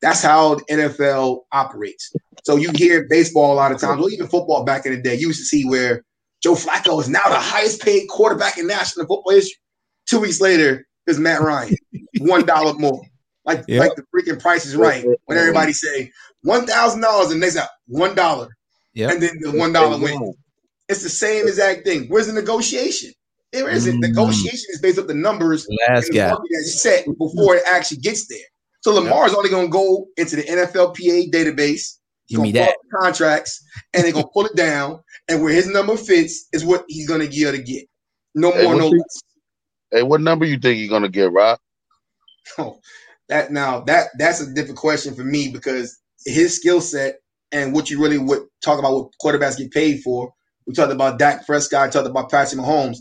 That's how the NFL operates. So you hear baseball a lot of times, or even football back in the day. You used to see where Joe Flacco is now the highest paid quarterback in national football history. Two weeks later, is Matt Ryan, one dollar more. Like Yep. like the freaking price is right. When everybody say one thousand dollars and they say one dollar, Yep. and then the one dollar wins. It's the same exact thing. Where's the negotiation? There isn't. Mm. Negotiation is based off the numbers Last and the guy. that's set before it actually gets there. So Lamar is only going to go into the NFLPA database, Give me gonna that. pull up the contracts, and they're going to pull it down. And where his number fits is what he's going to give to get. No Hey, more, no you- less. Hey, what number you think you're gonna get, Rob? Oh, that now that that's a different question for me because his skill set and what you really would talk about what quarterbacks get paid for. We talked about Dak Prescott, talked about Patrick Mahomes.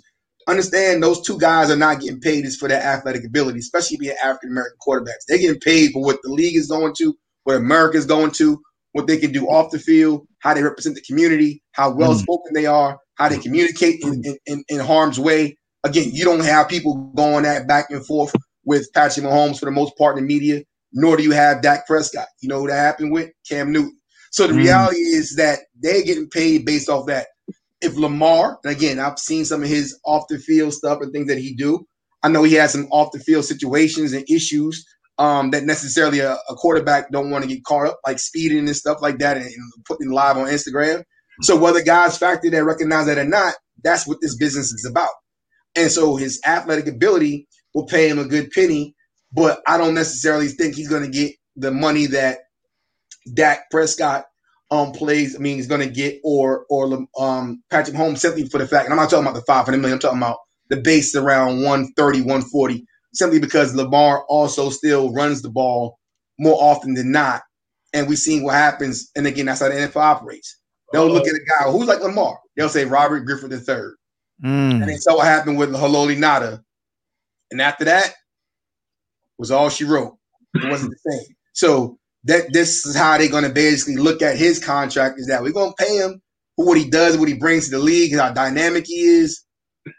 Understand those two guys are not getting paid is for their athletic ability, especially being African American quarterbacks. They're getting paid for what the league is going to, what America is going to, what they can do off the field, how they represent the community, how well spoken they are, how they communicate in, in, in, harm's way. Again, you don't have people going that back and forth with Patrick Mahomes for the most part in the media, nor do you have Dak Prescott. You know what that happened with Cam Newton. So the Mm. reality is that they're getting paid based off that. If Lamar, and again, I've seen some of his off the field stuff and things that he do. I know he has some off the field situations and issues um, that necessarily a, a quarterback don't want to get caught up, like speeding and stuff like that, and, and putting live on Instagram. So whether guys factor that recognize that or not, that's what this business is about. And so his athletic ability will pay him a good penny, but I don't necessarily think he's going to get the money that Dak Prescott um plays. I mean, he's going to get or or um Patrick Holmes simply for the fact. And I'm not talking about the five hundred million. I'm talking about the base around 130, 140, simply because Lamar also still runs the ball more often than not. And we've seen what happens. And again, that's how the NFL operates. They'll look at a guy who's like Lamar. They'll say Robert Griffin III. Mm. And they saw what happened with Haloti Ngata. And after that was all she wrote. It wasn't the same. So that this is how they're going to basically look at his contract is that we're going to pay him for what he does, what he brings to the league, how dynamic he is.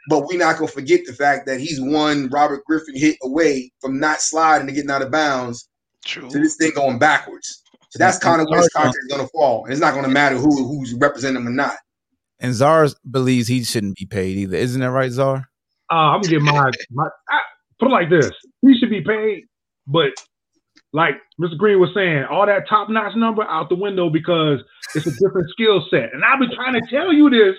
But we're not going to forget the fact that he's one Robert Griffin hit away from not sliding and getting out of bounds True. to this thing going backwards. So that's kind of where his contract is going to fall. And it's not going to matter who who's representing him or not. And Czar believes he shouldn't be paid either. Isn't that right, Czar? Uh, I'm gonna get my my. I, put it like this: he should be paid, but like Mr. Green was saying, all that top notch number out the window because it's a different skill set. And I've been trying to tell you this.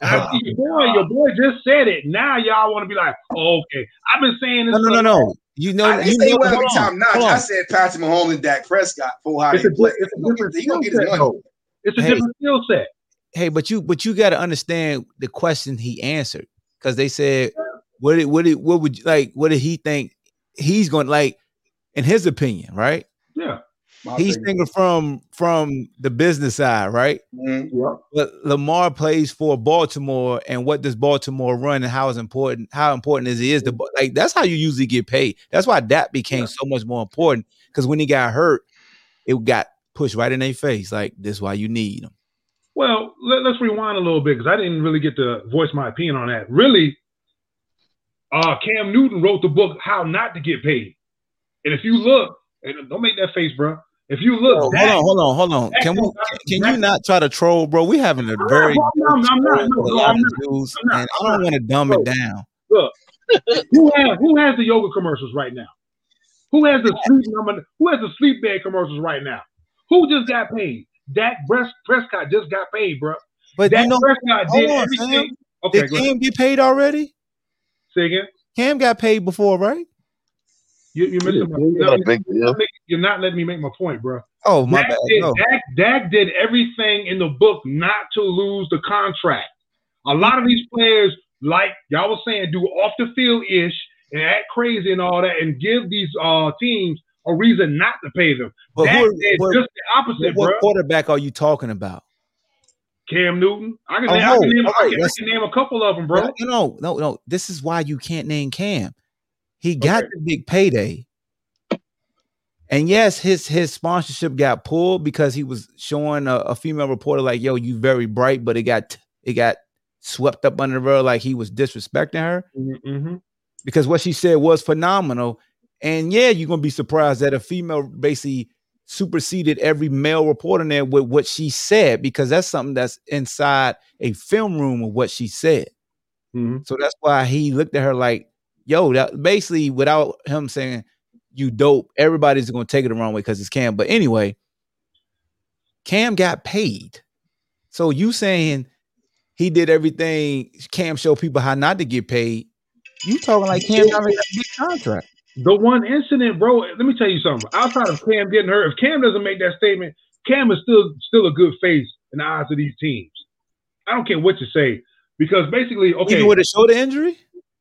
and I see your boy, your boy just said it. Now y'all want to be like, oh, okay. I've been saying this. No, no, no, no. You know, I you didn't know, well every time notch. I said Patrick Mahomes and Dak Prescott for how It's they a, play. di- it's a He gonna different he skill get his set, money. though. It's a Hey. different skill set. Hey, but you but you got to understand the question he answered because they said what did what did what would you like what did he think he's going like in his opinion, right? Yeah. He's opinion. thinking from from the business side, right? Mhm. Yeah. But Lamar plays for Baltimore, and what does Baltimore run, and how is important? How important is he is the like? That's how you usually get paid. That's why that became so much more important because when he got hurt, it got pushed right in their face. Like this, is why you need him. Well, let, us rewind a little bit because I didn't really get to voice my opinion on that. Really, uh, Cam Newton wrote the book "How Not to Get Paid," and if you look, and don't make that face, bro. If you look, hold on, hold on, hold on. Can we? Can you not try to troll, bro? We having a very not, I'm not, no, no, I'm not. news, I'm not, and I don't want to dumb Bro. it down. Look, who has who has the yoga commercials right now? Who has the sleep number? Who has the sleep bed commercials right now? Who just got paid? Dak Pres- Prescott just got paid, bro. But Dak you know, Prescott did on, everything. Sam. Okay, did. Cam get paid already? Say again. Cam got paid before, right? You, you missing my, Not a big deal. you're not letting me make my point, bro. Oh my Dak bad. did, No. Dak, Dak did everything in the book not to lose the contract. A lot of these players, like y'all was saying, do off the field ish and act crazy and all that, and give these uh teams a reason not to pay them. But Dak who- did what- just the opposite, What bro. quarterback are you talking about? Cam Newton. I can, Oh, name, I can, name, I can, I that's- can name a couple of them, bro. No, no, no, no. This is why you can't name Cam. He got Okay. the big payday. And yes, his his sponsorship got pulled because he was showing a, a female reporter like, "Yo, you very bright," but it got it got swept up under the rug like he was disrespecting her Mm-hmm. because what she said was phenomenal. And yeah, you're gonna be surprised that a female basically superseded every male reporter there with what she said because that's something that's inside a film room of what she said. Mhm. So that's why he looked at her like, yo, that basically without him saying you dope, everybody's gonna take it the wrong way because it's Cam. But anyway, Cam got paid. So you saying he did everything, Cam showed people how not to get paid. You talking like Cam got a big contract. The one incident, bro. Let me tell you something. Outside of Cam getting hurt, if Cam doesn't make that statement, Cam is still still a good face in the eyes of these teams. I don't care what you say because basically, okay, Even with a shoulder injury,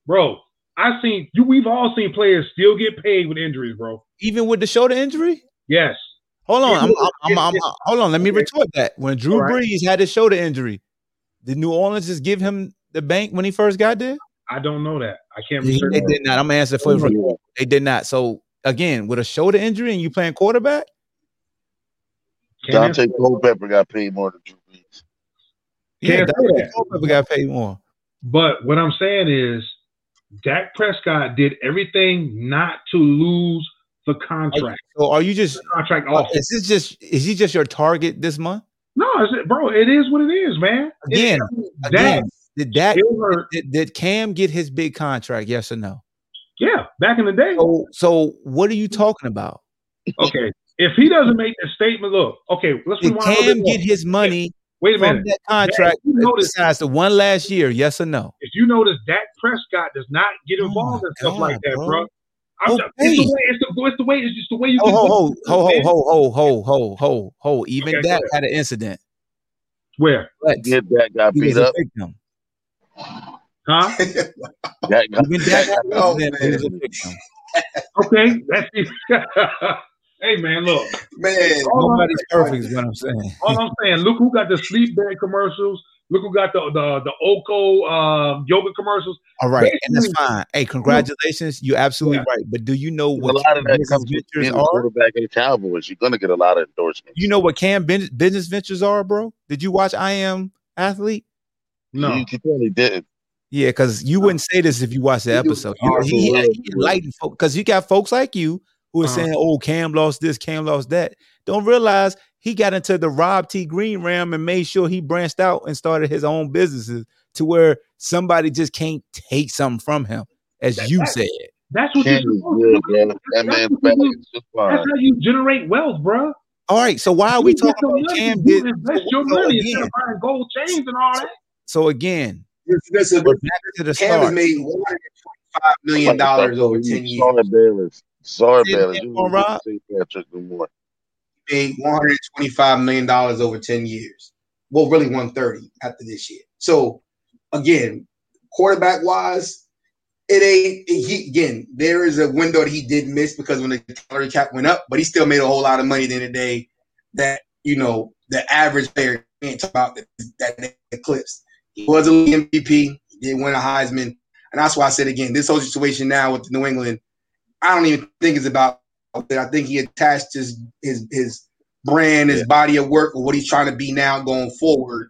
bro. I seen you. We've all seen players still get paid with injuries, bro. even with the shoulder injury. Yes. Hold on, I'm, I'm, I'm, Yeah, I'm- hold on. Let me retort that. When Drew All right. Brees had his shoulder injury, did New Orleans just give him the bank when he first got there? I don't know that. I can't They, be they did not. I'm gonna answer for you. They did not. So again, with a shoulder injury and you playing quarterback, Can't answer Dante Culpepper got paid more than Drew Brees. yeah, Can't Dante say that. Culpepper got paid more. But what I'm saying is, Dak Prescott did everything not to lose the contract. So are you just? Contract uh, off. Is this just? Is he just your target this month? No, bro, it is what it is, man. It- Again, Dak Again, did that? Did, did Cam get his big contract? Yes or no? Yeah, back in the day. So, so what are you talking about? Okay, if he doesn't make the statement, look. Okay, let's Did Cam get his money Wait a minute. that contract you notice- besides the one last year? Yes or no? If you notice, Dak Prescott does not get Oh involved my in stuff God, like that, bro. bro. I'm Okay. just, it's, the way, it's, the, it's the way. It's just the way you. Ho ho ho ho ho ho ho ho ho ho ho. Even Okay, go Dak had an incident, Where? but Get that got he beat up. victim. Huh? Dak got- Even Dak Dak got Oh, was in- man. was a victim. Okay, that's it. hey man, look. Man, All I'm, Nobody's perfect is what I'm saying. all I'm saying, look who got the sleep bed commercials. Look who got the the the Oko um, yoga commercials. All right, and that's fine. Hey, congratulations. You're absolutely Yeah. right. But do you know what a what lot of that business comes with ventures being the are? quarterback of the Cowboys. You're gonna get a lot of endorsements. You know what Cam bin- business ventures are, bro? Did you watch I Am Athlete? No, you can tell he didn't. Yeah, because you wouldn't say this if you watched the episode. You, he, for he, real, he for real. enlightened folks because you got folks like you who are Uh-huh. saying, "Oh, Cam lost this, Cam lost that." Don't realize he got into the Rob T. Green realm and made sure he branched out and started his own businesses to where somebody just can't take something from him, as That- you that- said. that's what Cam you're is good, do. That That's man what back you do. is That's how you generate wealth, bro. All right, so why are we You talking about money, Cam? you Did invest your so money instead again? of buying gold chains and all that. So again, listen, we're back to the Cam has made one hundred twenty-five million dollars over ten years. Sorry, Bayless. Sorry, Say it Bayless. again, You Paul don't get Rob. to say Patrick no more. Made one hundred twenty-five million dollars over ten years. Well, really one thirty after this year. So again, quarterback wise, it ain't. He again, there is a window that he did miss because when the salary cap went up, but he still made a whole lot of money at the end of the day. That you know, the average player can't talk about that, that eclipse. He was a MVP. He did win a Heisman, and that's why I said again, this whole situation now with New England, I don't even think it's about that. I think he attached his his his brand, his body of work, or what he's trying to be now going forward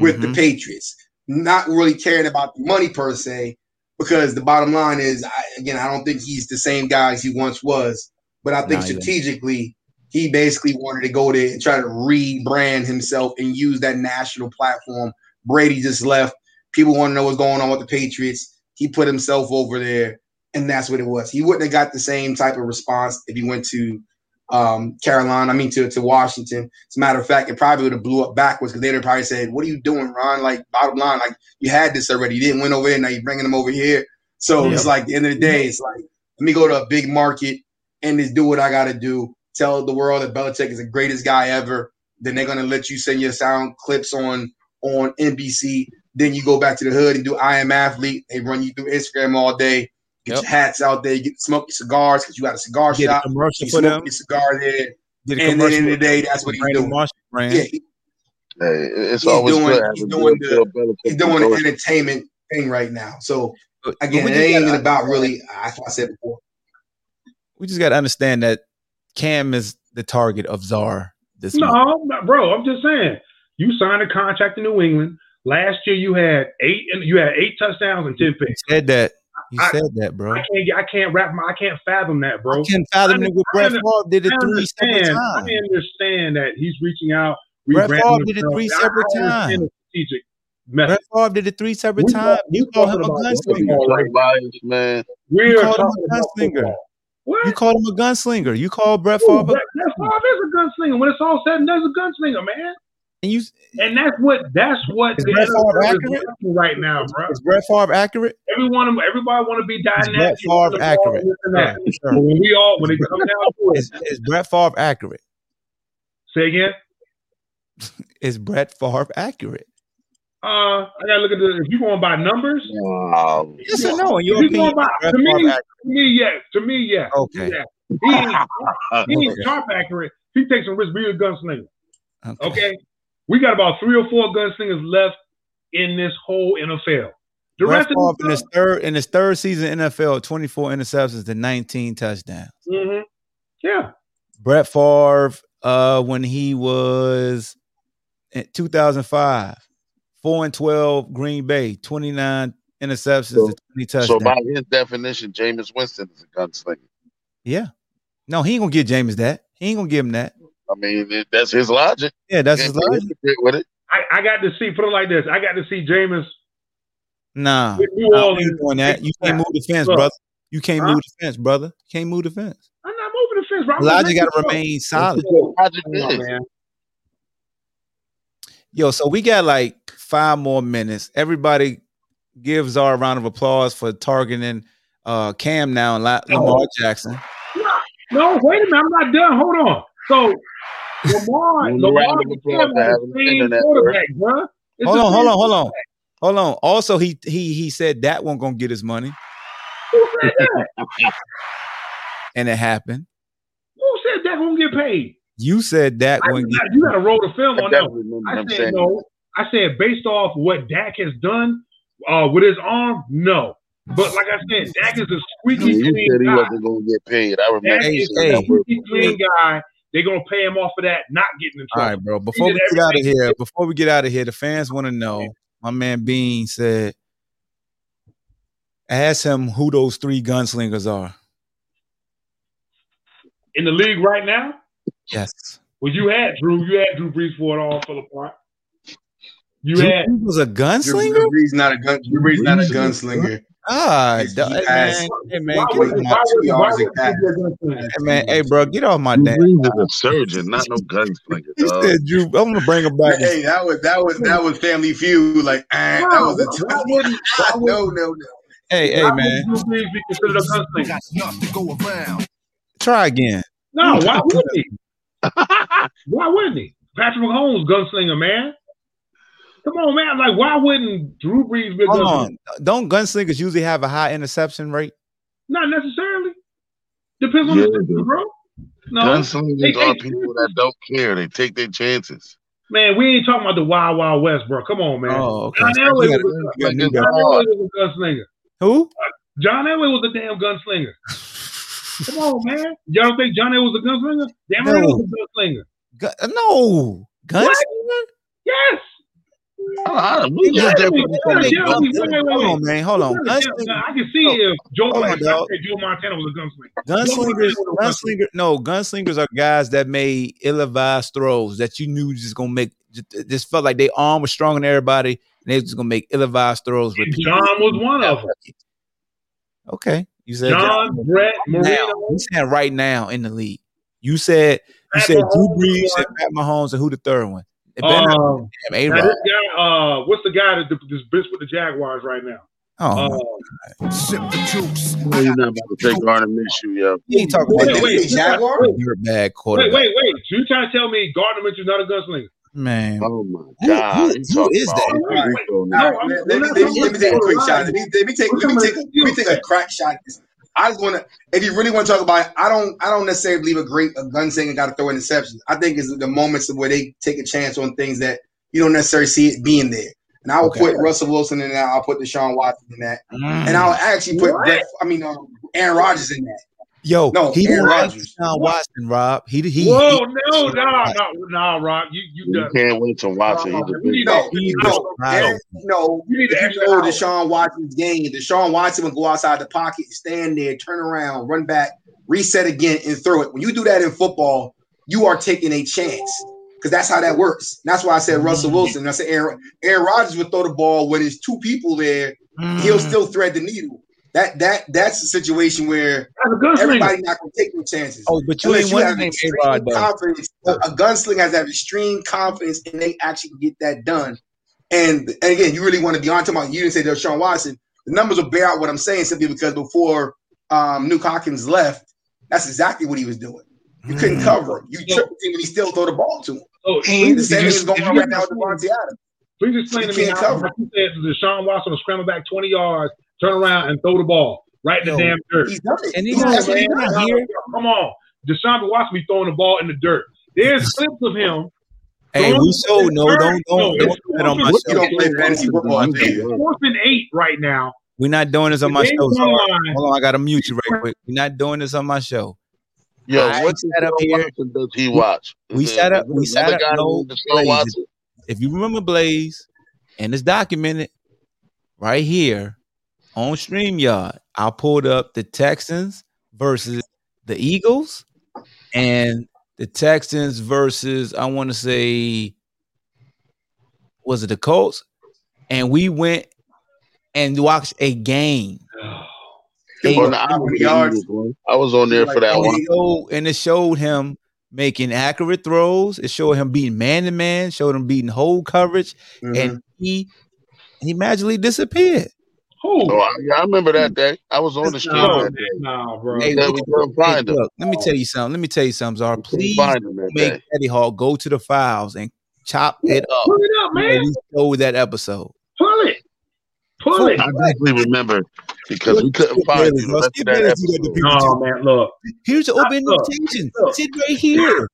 with the Mhm. Patriots. Not really caring about the money per se, because the bottom line is, I, again, I don't think he's the same guy as he once was. But I think didn't. strategically, he basically wanted to go there and try to rebrand himself and use that national platform. Brady just left. People want to know what's going on with the Patriots. He put himself over there, and that's what it was. He wouldn't have got the same type of response if he went to um, Carolina. I mean, to to Washington. As a matter of fact, it probably would have blew up backwards because they'd have probably said, "What are you doing, Ron? Like, bottom line, like you had this already. You didn't win over there. Now you're bringing them over here." So it's like, at the end of the day, it's like, let me go to a big market and just do what I got to do. Tell the world that Belichick is the greatest guy ever. Then they're gonna let you send your sound clips on on NBC. Then you go back to the hood and do I am athlete. They run you through Instagram all day. Get Yep. your hats out there. You get smoke your cigars because you got a cigar Did a shop. commercial You for smoke them. your cigar there. Did a And then commercial in the day, that's what he's doing. Marshall brand. Yeah, he- Hey, it's He's always doing- good he's doing the- he's doing the entertainment thing right now. So But- but again, we it just ain't even about really. That's what I said before. We just got to understand that Cam is the target of Czar this month. No, no, bro. I'm just saying. You signed a contract in New England. Last year you had eight and you had eight touchdowns and ten You picks. said that. You I- said that, bro. I can't I can't wrap my I can't fathom that, bro. I can't fathom I it with Brett Favre did it three separate times. I understand that he's reaching out. Brett Favre did it three separate times. strategic method. Brett Favre did it three separate We times. You call him a gunslinger. football right man. We're You him a talking about gunslinger. What? You called him a gunslinger. You called Brett Favre, a- Brett, Brett Favre is a gunslinger. When it's all said and done, he's a gunslinger, man. And you And that's what that's what Is Brett Favre accurate? right now, bro. is Brett Favre accurate? Everyone, everybody want to be Brett dynamic. Favre run the accurate? this and that. Sir, sir. But when we all when it comes down to it, Is, is Brett Favre accurate? say again. Is Brett Favre accurate? Uh, I gotta look at the. If you going by numbers, Wow. Yes or no? In your if you going opinion, by to me, to me, yes. To me, yes. Okay. Yeah. He ain't, he ain't Okay. sharp accurate. He takes some risk. Be a gunslinger. Okay. Okay. We got about three or four gunslingers left in this whole NFL. The Brett rest Favre of in the his third in his third season NFL, 24 interceptions to 19 touchdowns. hmm Yeah. Brett Favre, uh, when he was in 2005, four and 12, Green Bay, 29 interceptions So- to 20 touchdowns. So by his definition, Jameis Winston is a gunslinger. yeah. No, he ain't gonna give Jameis that. He ain't gonna give him that. I mean, it, that's his logic. Yeah, that's his logic. with it. I, I got to see. Put it like this. I got to see Jameis Nah, you New nah, we Orleans. ain't doing that. You can't move the fence, Look. brother. You can't Huh? move the fence, brother. You can't move the fence. I'm not moving the fence. Bro. I'm Elijah got to remain solid. Logic Come on, is. man. Yo, so we got like five more minutes. Everybody gives our round of applause for targeting uh Cam now and La- Lamar Jackson. No, wait a minute. I'm not done. Hold on. So Lamar, Lamar of Cam to the him same quarterback, bro. It's Hold on, hold on, hold on. Hold on. Also, he he he said that one gonna get his money, Who said that? and it happened. Who said that gonna get paid? You said that I one. did not- you got to roll the film I on that. one. I said saying no. I said based off what Dak has done uh, with his arm, no. But like I said, Dak is a Yeah, squeaky you said he guy. wasn't gonna get paid. I remember Dak you Hey, is saying a hey. squeaky clean guy. They're gonna pay him off for that, not getting in All trouble. right, bro. Before we get out of here, before we get out of here, the fans want to know. My man Bean said, "Ask him who those three gunslingers are." In the league right now, Yes. well, you had Drew, you had Drew Brees for it all fell apart. You Drew had Brees was a Drew, gunslinger. Drew Brees not a gun. Drew Brees not a Brees is a gunslinger. Ah, He's- duh, he hey, has- man, hey man, why would why my, Not two would why would and that. you be a gunslinger? hey man, hey bro, get off my Drew damn. Brees is a surgeon, not no gunslinger, He said, "Drew, I'm gonna bring him back." Hey, that was that was that was Family Feud. Like that No, was a why why wouldn't why no, no, no. Hey, hey why man, would Drew Brees be considered a gunslinger? try again. No, why wouldn't he? Why wouldn't he? Patrick Mahomes, gunslinger, man. Come on, man. Like, why wouldn't Drew Brees be a Hold gunslinger? on, don't gunslingers usually have a high interception rate? Not necessarily. Depends on Yeah, the system, do. bro. No, Gunslingers They are take people that don't care. They take their chances. man, we ain't talking about the Wild Wild West, bro. Come on, man. Oh, okay. John Elway you was a got a new Like, guy. John. Elway was a gunslinger. Who? John Elway was a damn gunslinger. Come on, man. Y'all don't think John Elway was a gunslinger? Dan No. Marino was a gunslinger. Gu- no, gunslinger. Yes. I, I, we Yeah, just tell there me, for the tell me, make tell me, gunslinger. wait, wait, wait, Hold on, man. Hold on. Yeah, Gunslinger. I can see if Joe, Hold like, I dog. said Joe Montana was a gunslinger. Gunslingers, Joe Montana was a gunslinger, no, gunslingers are guys that made ill-advised throws that you knew just gonna make. Just, just felt like their arm was stronger than everybody, and they was just gonna make ill-advised throws. And repeatedly. John was one of them. Okay, you said John, Brett, now. Marino, You said right now in the league. You said you Pat said Drew Mahomes Brees was and Pat Mahomes, and who the third one? It better not um, be A Rod. guy, uh, what's the guy that this bitch with the Jaguars right now? Oh, Uh, Well, you're not about to take Gardner Minshew, yo. he ain't talking wait, about wait, that Jaguar? wait, dirt bag wait, quarterback. wait, wait. So you trying to tell me Gardner Minshew's not a gunslinger? Man, Oh my God! who- who talking is about that? Wait, wait, Rico All now. No, right, let, let me let me let me take a quick shot. Let me let me take let me take let me take a crack shot at this. I just want to. If you really want to talk about it, I don't. I don't necessarily believe a great a gun gunslinger got to throw interceptions. I think it's the moments where they take a chance on things that you don't necessarily see it being there. And I will Okay. put Russell Wilson in that. I'll put Deshaun Watson in that, and I'll actually put Brett. I mean, um, Aaron Rodgers in that. Yo, No, he Aaron didn't like Rodgers. Deshaun Watson, Rob. He he. Whoa, he, no, no, no, no, Rob, you you You can't wait to watch it. He's a We need No, that. We he no, destroyed Aaron, him. no. We need the If you extra know hour. Deshaun Watson's game, Deshaun Watson would go outside the pocket, stand there, turn around, run back, reset again, and throw it. When you do that in football, you are taking a chance because that's how that works. That's why I said Russell mm-hmm. Wilson. I said Aaron, Aaron Rodgers would throw the ball when there's two people there, he'll mm. still thread the needle. That that that's a situation where a everybody not gonna take no chances. Oh, but you Unless ain't you one have name A-Rod, confidence, a, a gunslinger has to have extreme confidence, and they actually can get that done. And, and again, you really want to be on talking about. You didn't say Deshaun Watson. The numbers will bear out what I'm saying simply because before um, Nuke Hopkins left, that's exactly what he was doing. You couldn't cover him. You tripped him, and he still throw the ball to him. Oh, The please, same thing is going on right now with Davante Adams. Please explain He to me how cover. how you said Deshaun Watson will scramble back 20 yards, turn around, and throw the ball right in the Yo, damn dirt. He's done it. And he He's- not- that's what he does. not here. Come on. Deshaun Watson be throwing the ball in the dirt. There's clips of him. Hey, we so no, don't don't No, don't it's do on my You show. don't play fantasy football. I You think. can Fourth and eight right now. We're not doing this on my show. game's So on hold on, I gotta mute you right quick. We're not doing this on my show. Yo, I what sat up here- does he watch? we Is sat up- we there sat up- no, Blaze. If you remember Blaze, and it's documented right here on StreamYard, I pulled up the Texans versus the Eagles and the Texans versus I want to say was it the Colts? And we went and watched a game. A On the yards. I was on there for that and one. showed, and it showed him making accurate throws. It showed him beating man to man. Showed him beating whole coverage, Mhm. and he he magically disappeared. Who? Oh, I, yeah, I remember that day. I was on the street No, that day. no, bro. Hey, Yeah, look, hey, look, let me tell you something. Let me tell you something, Zara. Please find him make day. Eddie Hall go to the files and chop it up. Pull it up, Yeah, man. we showed that episode. Pull it. Pull it. I definitely remember because we couldn't find it. you the rest of that Bayless do that to episode. No, too. man, look. Here's the open Look, invitation. Sit right here.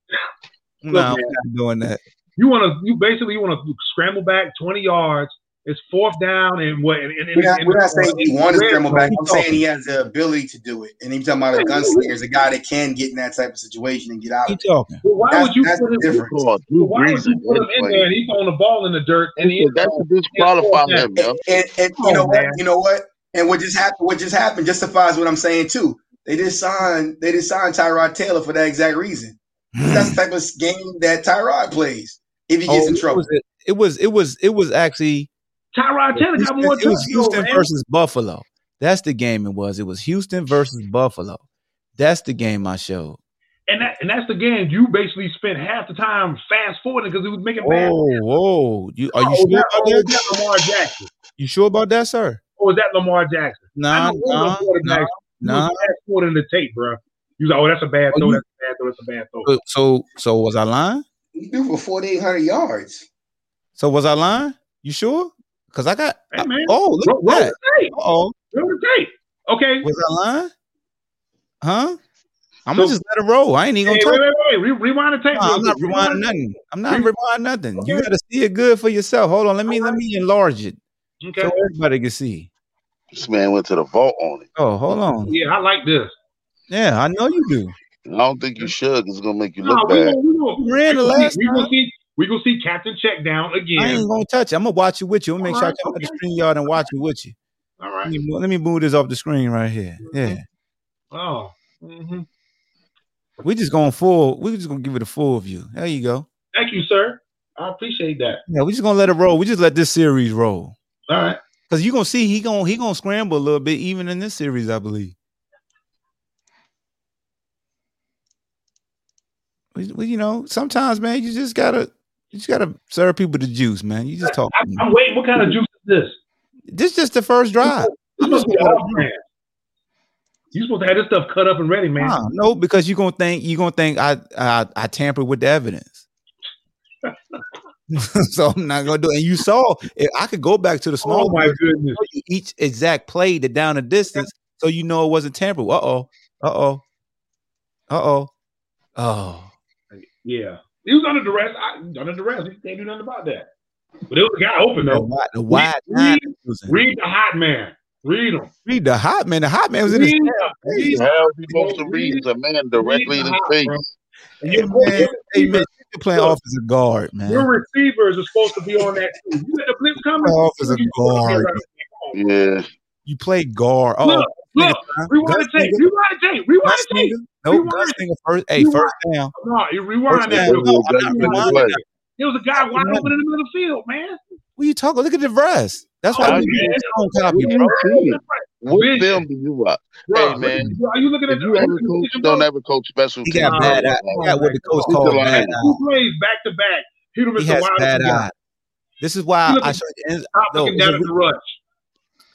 No, Look, I'm not doing that. You want to, you basically you want to scramble back 20 yards. It's fourth down and what? And, and, We're not, and- we're not saying he and- wanted to red scramble back. I'm saying he has the ability to do it. And he's talking about a gunslinger is a guy that can get in that type of situation and get out of it. talking. Well, why That's, would you that's put him? difference. Oh, Why would you put him in there and he's on the ball in the dirt and he That's to disqualify him, yo. And, and, and you know on, what? You know what? And what just happened? What just happened justifies what I'm saying too. They just signed. They just signed Tyrod Taylor for that exact reason. That's the type of game that Tyrod plays if he gets Oh, in it trouble. was it was it was it was actually Tyrod Taylor got Houston, more it was Houston man. versus Buffalo. That's the game it was. It was Houston versus Buffalo. That's the game I showed. And that and that's the game. You basically spent half the time fast forwarding because it was making bad. Whoa, whoa. You are oh, you Oh, sure that, about oh, that? that Lamar Jackson? You sure about that, sir? Or is that Lamar Jackson? I Nah, know one of nah, nah, You nah. was fast forwarding the tape, bro. You was like, oh, that's a bad Oh, throw. you- That's a bad throw. That's a bad throw. So, so so was I lying? He threw for 4,800 yards. So was I lying? You sure? Because I got Hey, man. oh look Roll, roll at that. the. Oh, Roll the tape. Okay. was I lying? Huh? I'm So- gonna just let it roll. I ain't even gonna wait, talk. wait, wait. Re- rewind the tape. No, I'm not quick. rewinding nothing. I'm not Re- rewinding nothing. You gotta see it good for yourself. Hold on. Let me let me enlarge it Okay. so everybody can see. This man went to the vault on it. Oh, hold on. Yeah, I like this. Yeah, I know you do. I don't think you should 'cause it's gonna make you No, look we bad. gonna, we gonna, You ran the last we gonna time. see we gonna see Captain Check Down again. I ain't gonna touch it. I'm gonna watch it with you. I'm gonna make sure I come out the StreamYard and watch it with you. All right. Let me, let me move this off the screen right here. Yeah. Oh. hmm We just going full. We just gonna give it a full view. There you go. Thank you, sir. I appreciate that. Yeah, we just gonna let it roll. We just let this series roll. All right. Cause you gonna see he gonna he gonna scramble a little bit even in this series, I believe. We, we- you know, sometimes, man, you just gotta you just gotta serve people the juice, man. You just talk. I, I'm waiting. What kind of juice is this? This just the first drive. This I'm supposed to be gonna brand. You supposed to have this stuff cut up and ready, man. Nah, no, because you're gonna think you're gonna think I I, I tampered with the evidence. so I'm not gonna do it. And you saw if I could go back to the small oh my version, goodness. each exact play the down the distance, so you know it wasn't tampered. Uh oh, uh oh, uh oh, oh. Yeah. He was under duress. I, under duress. He can't do nothing about that. But it was a guy open though. wide, the wide Read- read- Read the hot man. Read him. Read the hot man. The hot man was in his Read, tail. What read, the hell is supposed to read- the man directly in his the face? hot, and Hey your, man, hey man, your, you're playing offensive guard, man. your receivers are supposed to be on that too. You let the blitz come. Play offensive you supposed to be guard. around. Come on. Yeah. You play guard. Oh, Look, look, rewind the tape. Rewind the tape. Rewind the tape. Nope, Rewind. Gunslinger first. Hey, Rewind. first down. No, you rewind First that. down. real No, quick. I'm not Good rewinding play. that. There was a guy wide Rewind. open in the middle of the field, man. What are you talking? Look at the rest. That's why Oh, we man. need zone copy, What bro. you? What film do you watch? Bro, Hey, man. Are you looking at the you ever coach, don't ever coach special He got Nah, bad bro. eye. He got what the coach He's calls bad line. eye. Two plays back to back. Hit He as has bad open guy. eye. This is why I at- showed the end. Stop No, looking down at the rush.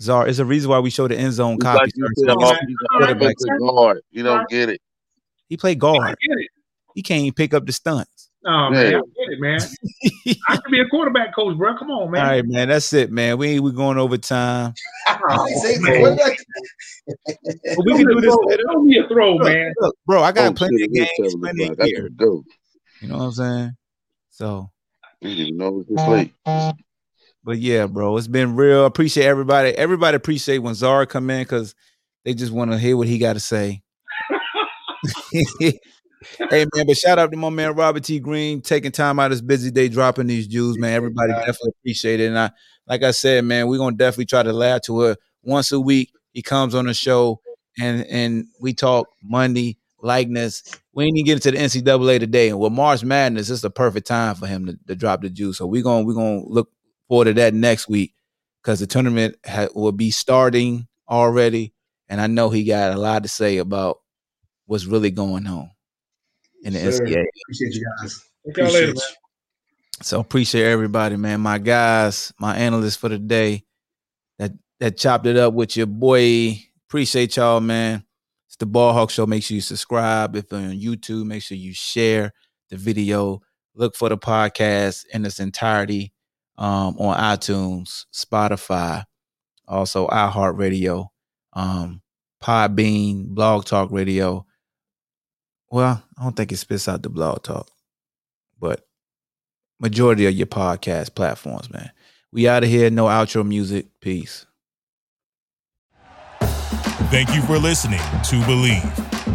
Czar, it's a reason why we show the end zone It's copy. like you sir. said, So All off, right. he's All an right. quarterback. guard. You don't get it. he played I guard. get it. He can't even pick up the stunts. Oh man, I Yeah. get it, man. I could be a quarterback coach, bro. Come on, man. All right, man. That's it, man. We ain't we going over time. Oh, He said, man. "What we can do this later. Throw me a throw, Look, man. look, bro, I got Oh, plenty shit, of it is games, seven plenty of. I years. gotta. You know what I'm saying? So, You didn't know it was late. But yeah, bro, it's been real. Appreciate everybody. Everybody appreciate when Zara come in because they just want to hear what he got to say. hey man, but shout out to my man Robert T. Green taking time out of his busy day dropping these Jews, man. Everybody definitely appreciate it. And I like I said, man, we're gonna definitely try to laugh to her once a week. He comes on the show and and we talk Monday likeness. We ain't even get into the NCAA today. And with March Madness, it's the perfect time for him to, to drop the juice. So we're gonna we're gonna look forward to that next week because the tournament ha- will be starting already. And I know he got a lot to say about what's really going on in the Sir. NCAA. Appreciate you guys. Take y'all later, Appreciate you. So appreciate everybody, man. My guys, my analysts for the day that that chopped it up with your boy. Appreciate y'all, man. It's the Ball Hawk Show. Make sure you subscribe. If you're on YouTube, make sure you share the video. Look for the podcast in its entirety um, on iTunes, Spotify, also iHeartRadio, um, Podbean, Blog Talk Radio. Well, I don't think it spits out the Blog Talk, but majority of your podcast platforms, man. We out of here. No outro music. Peace. Thank you for listening to Bleav.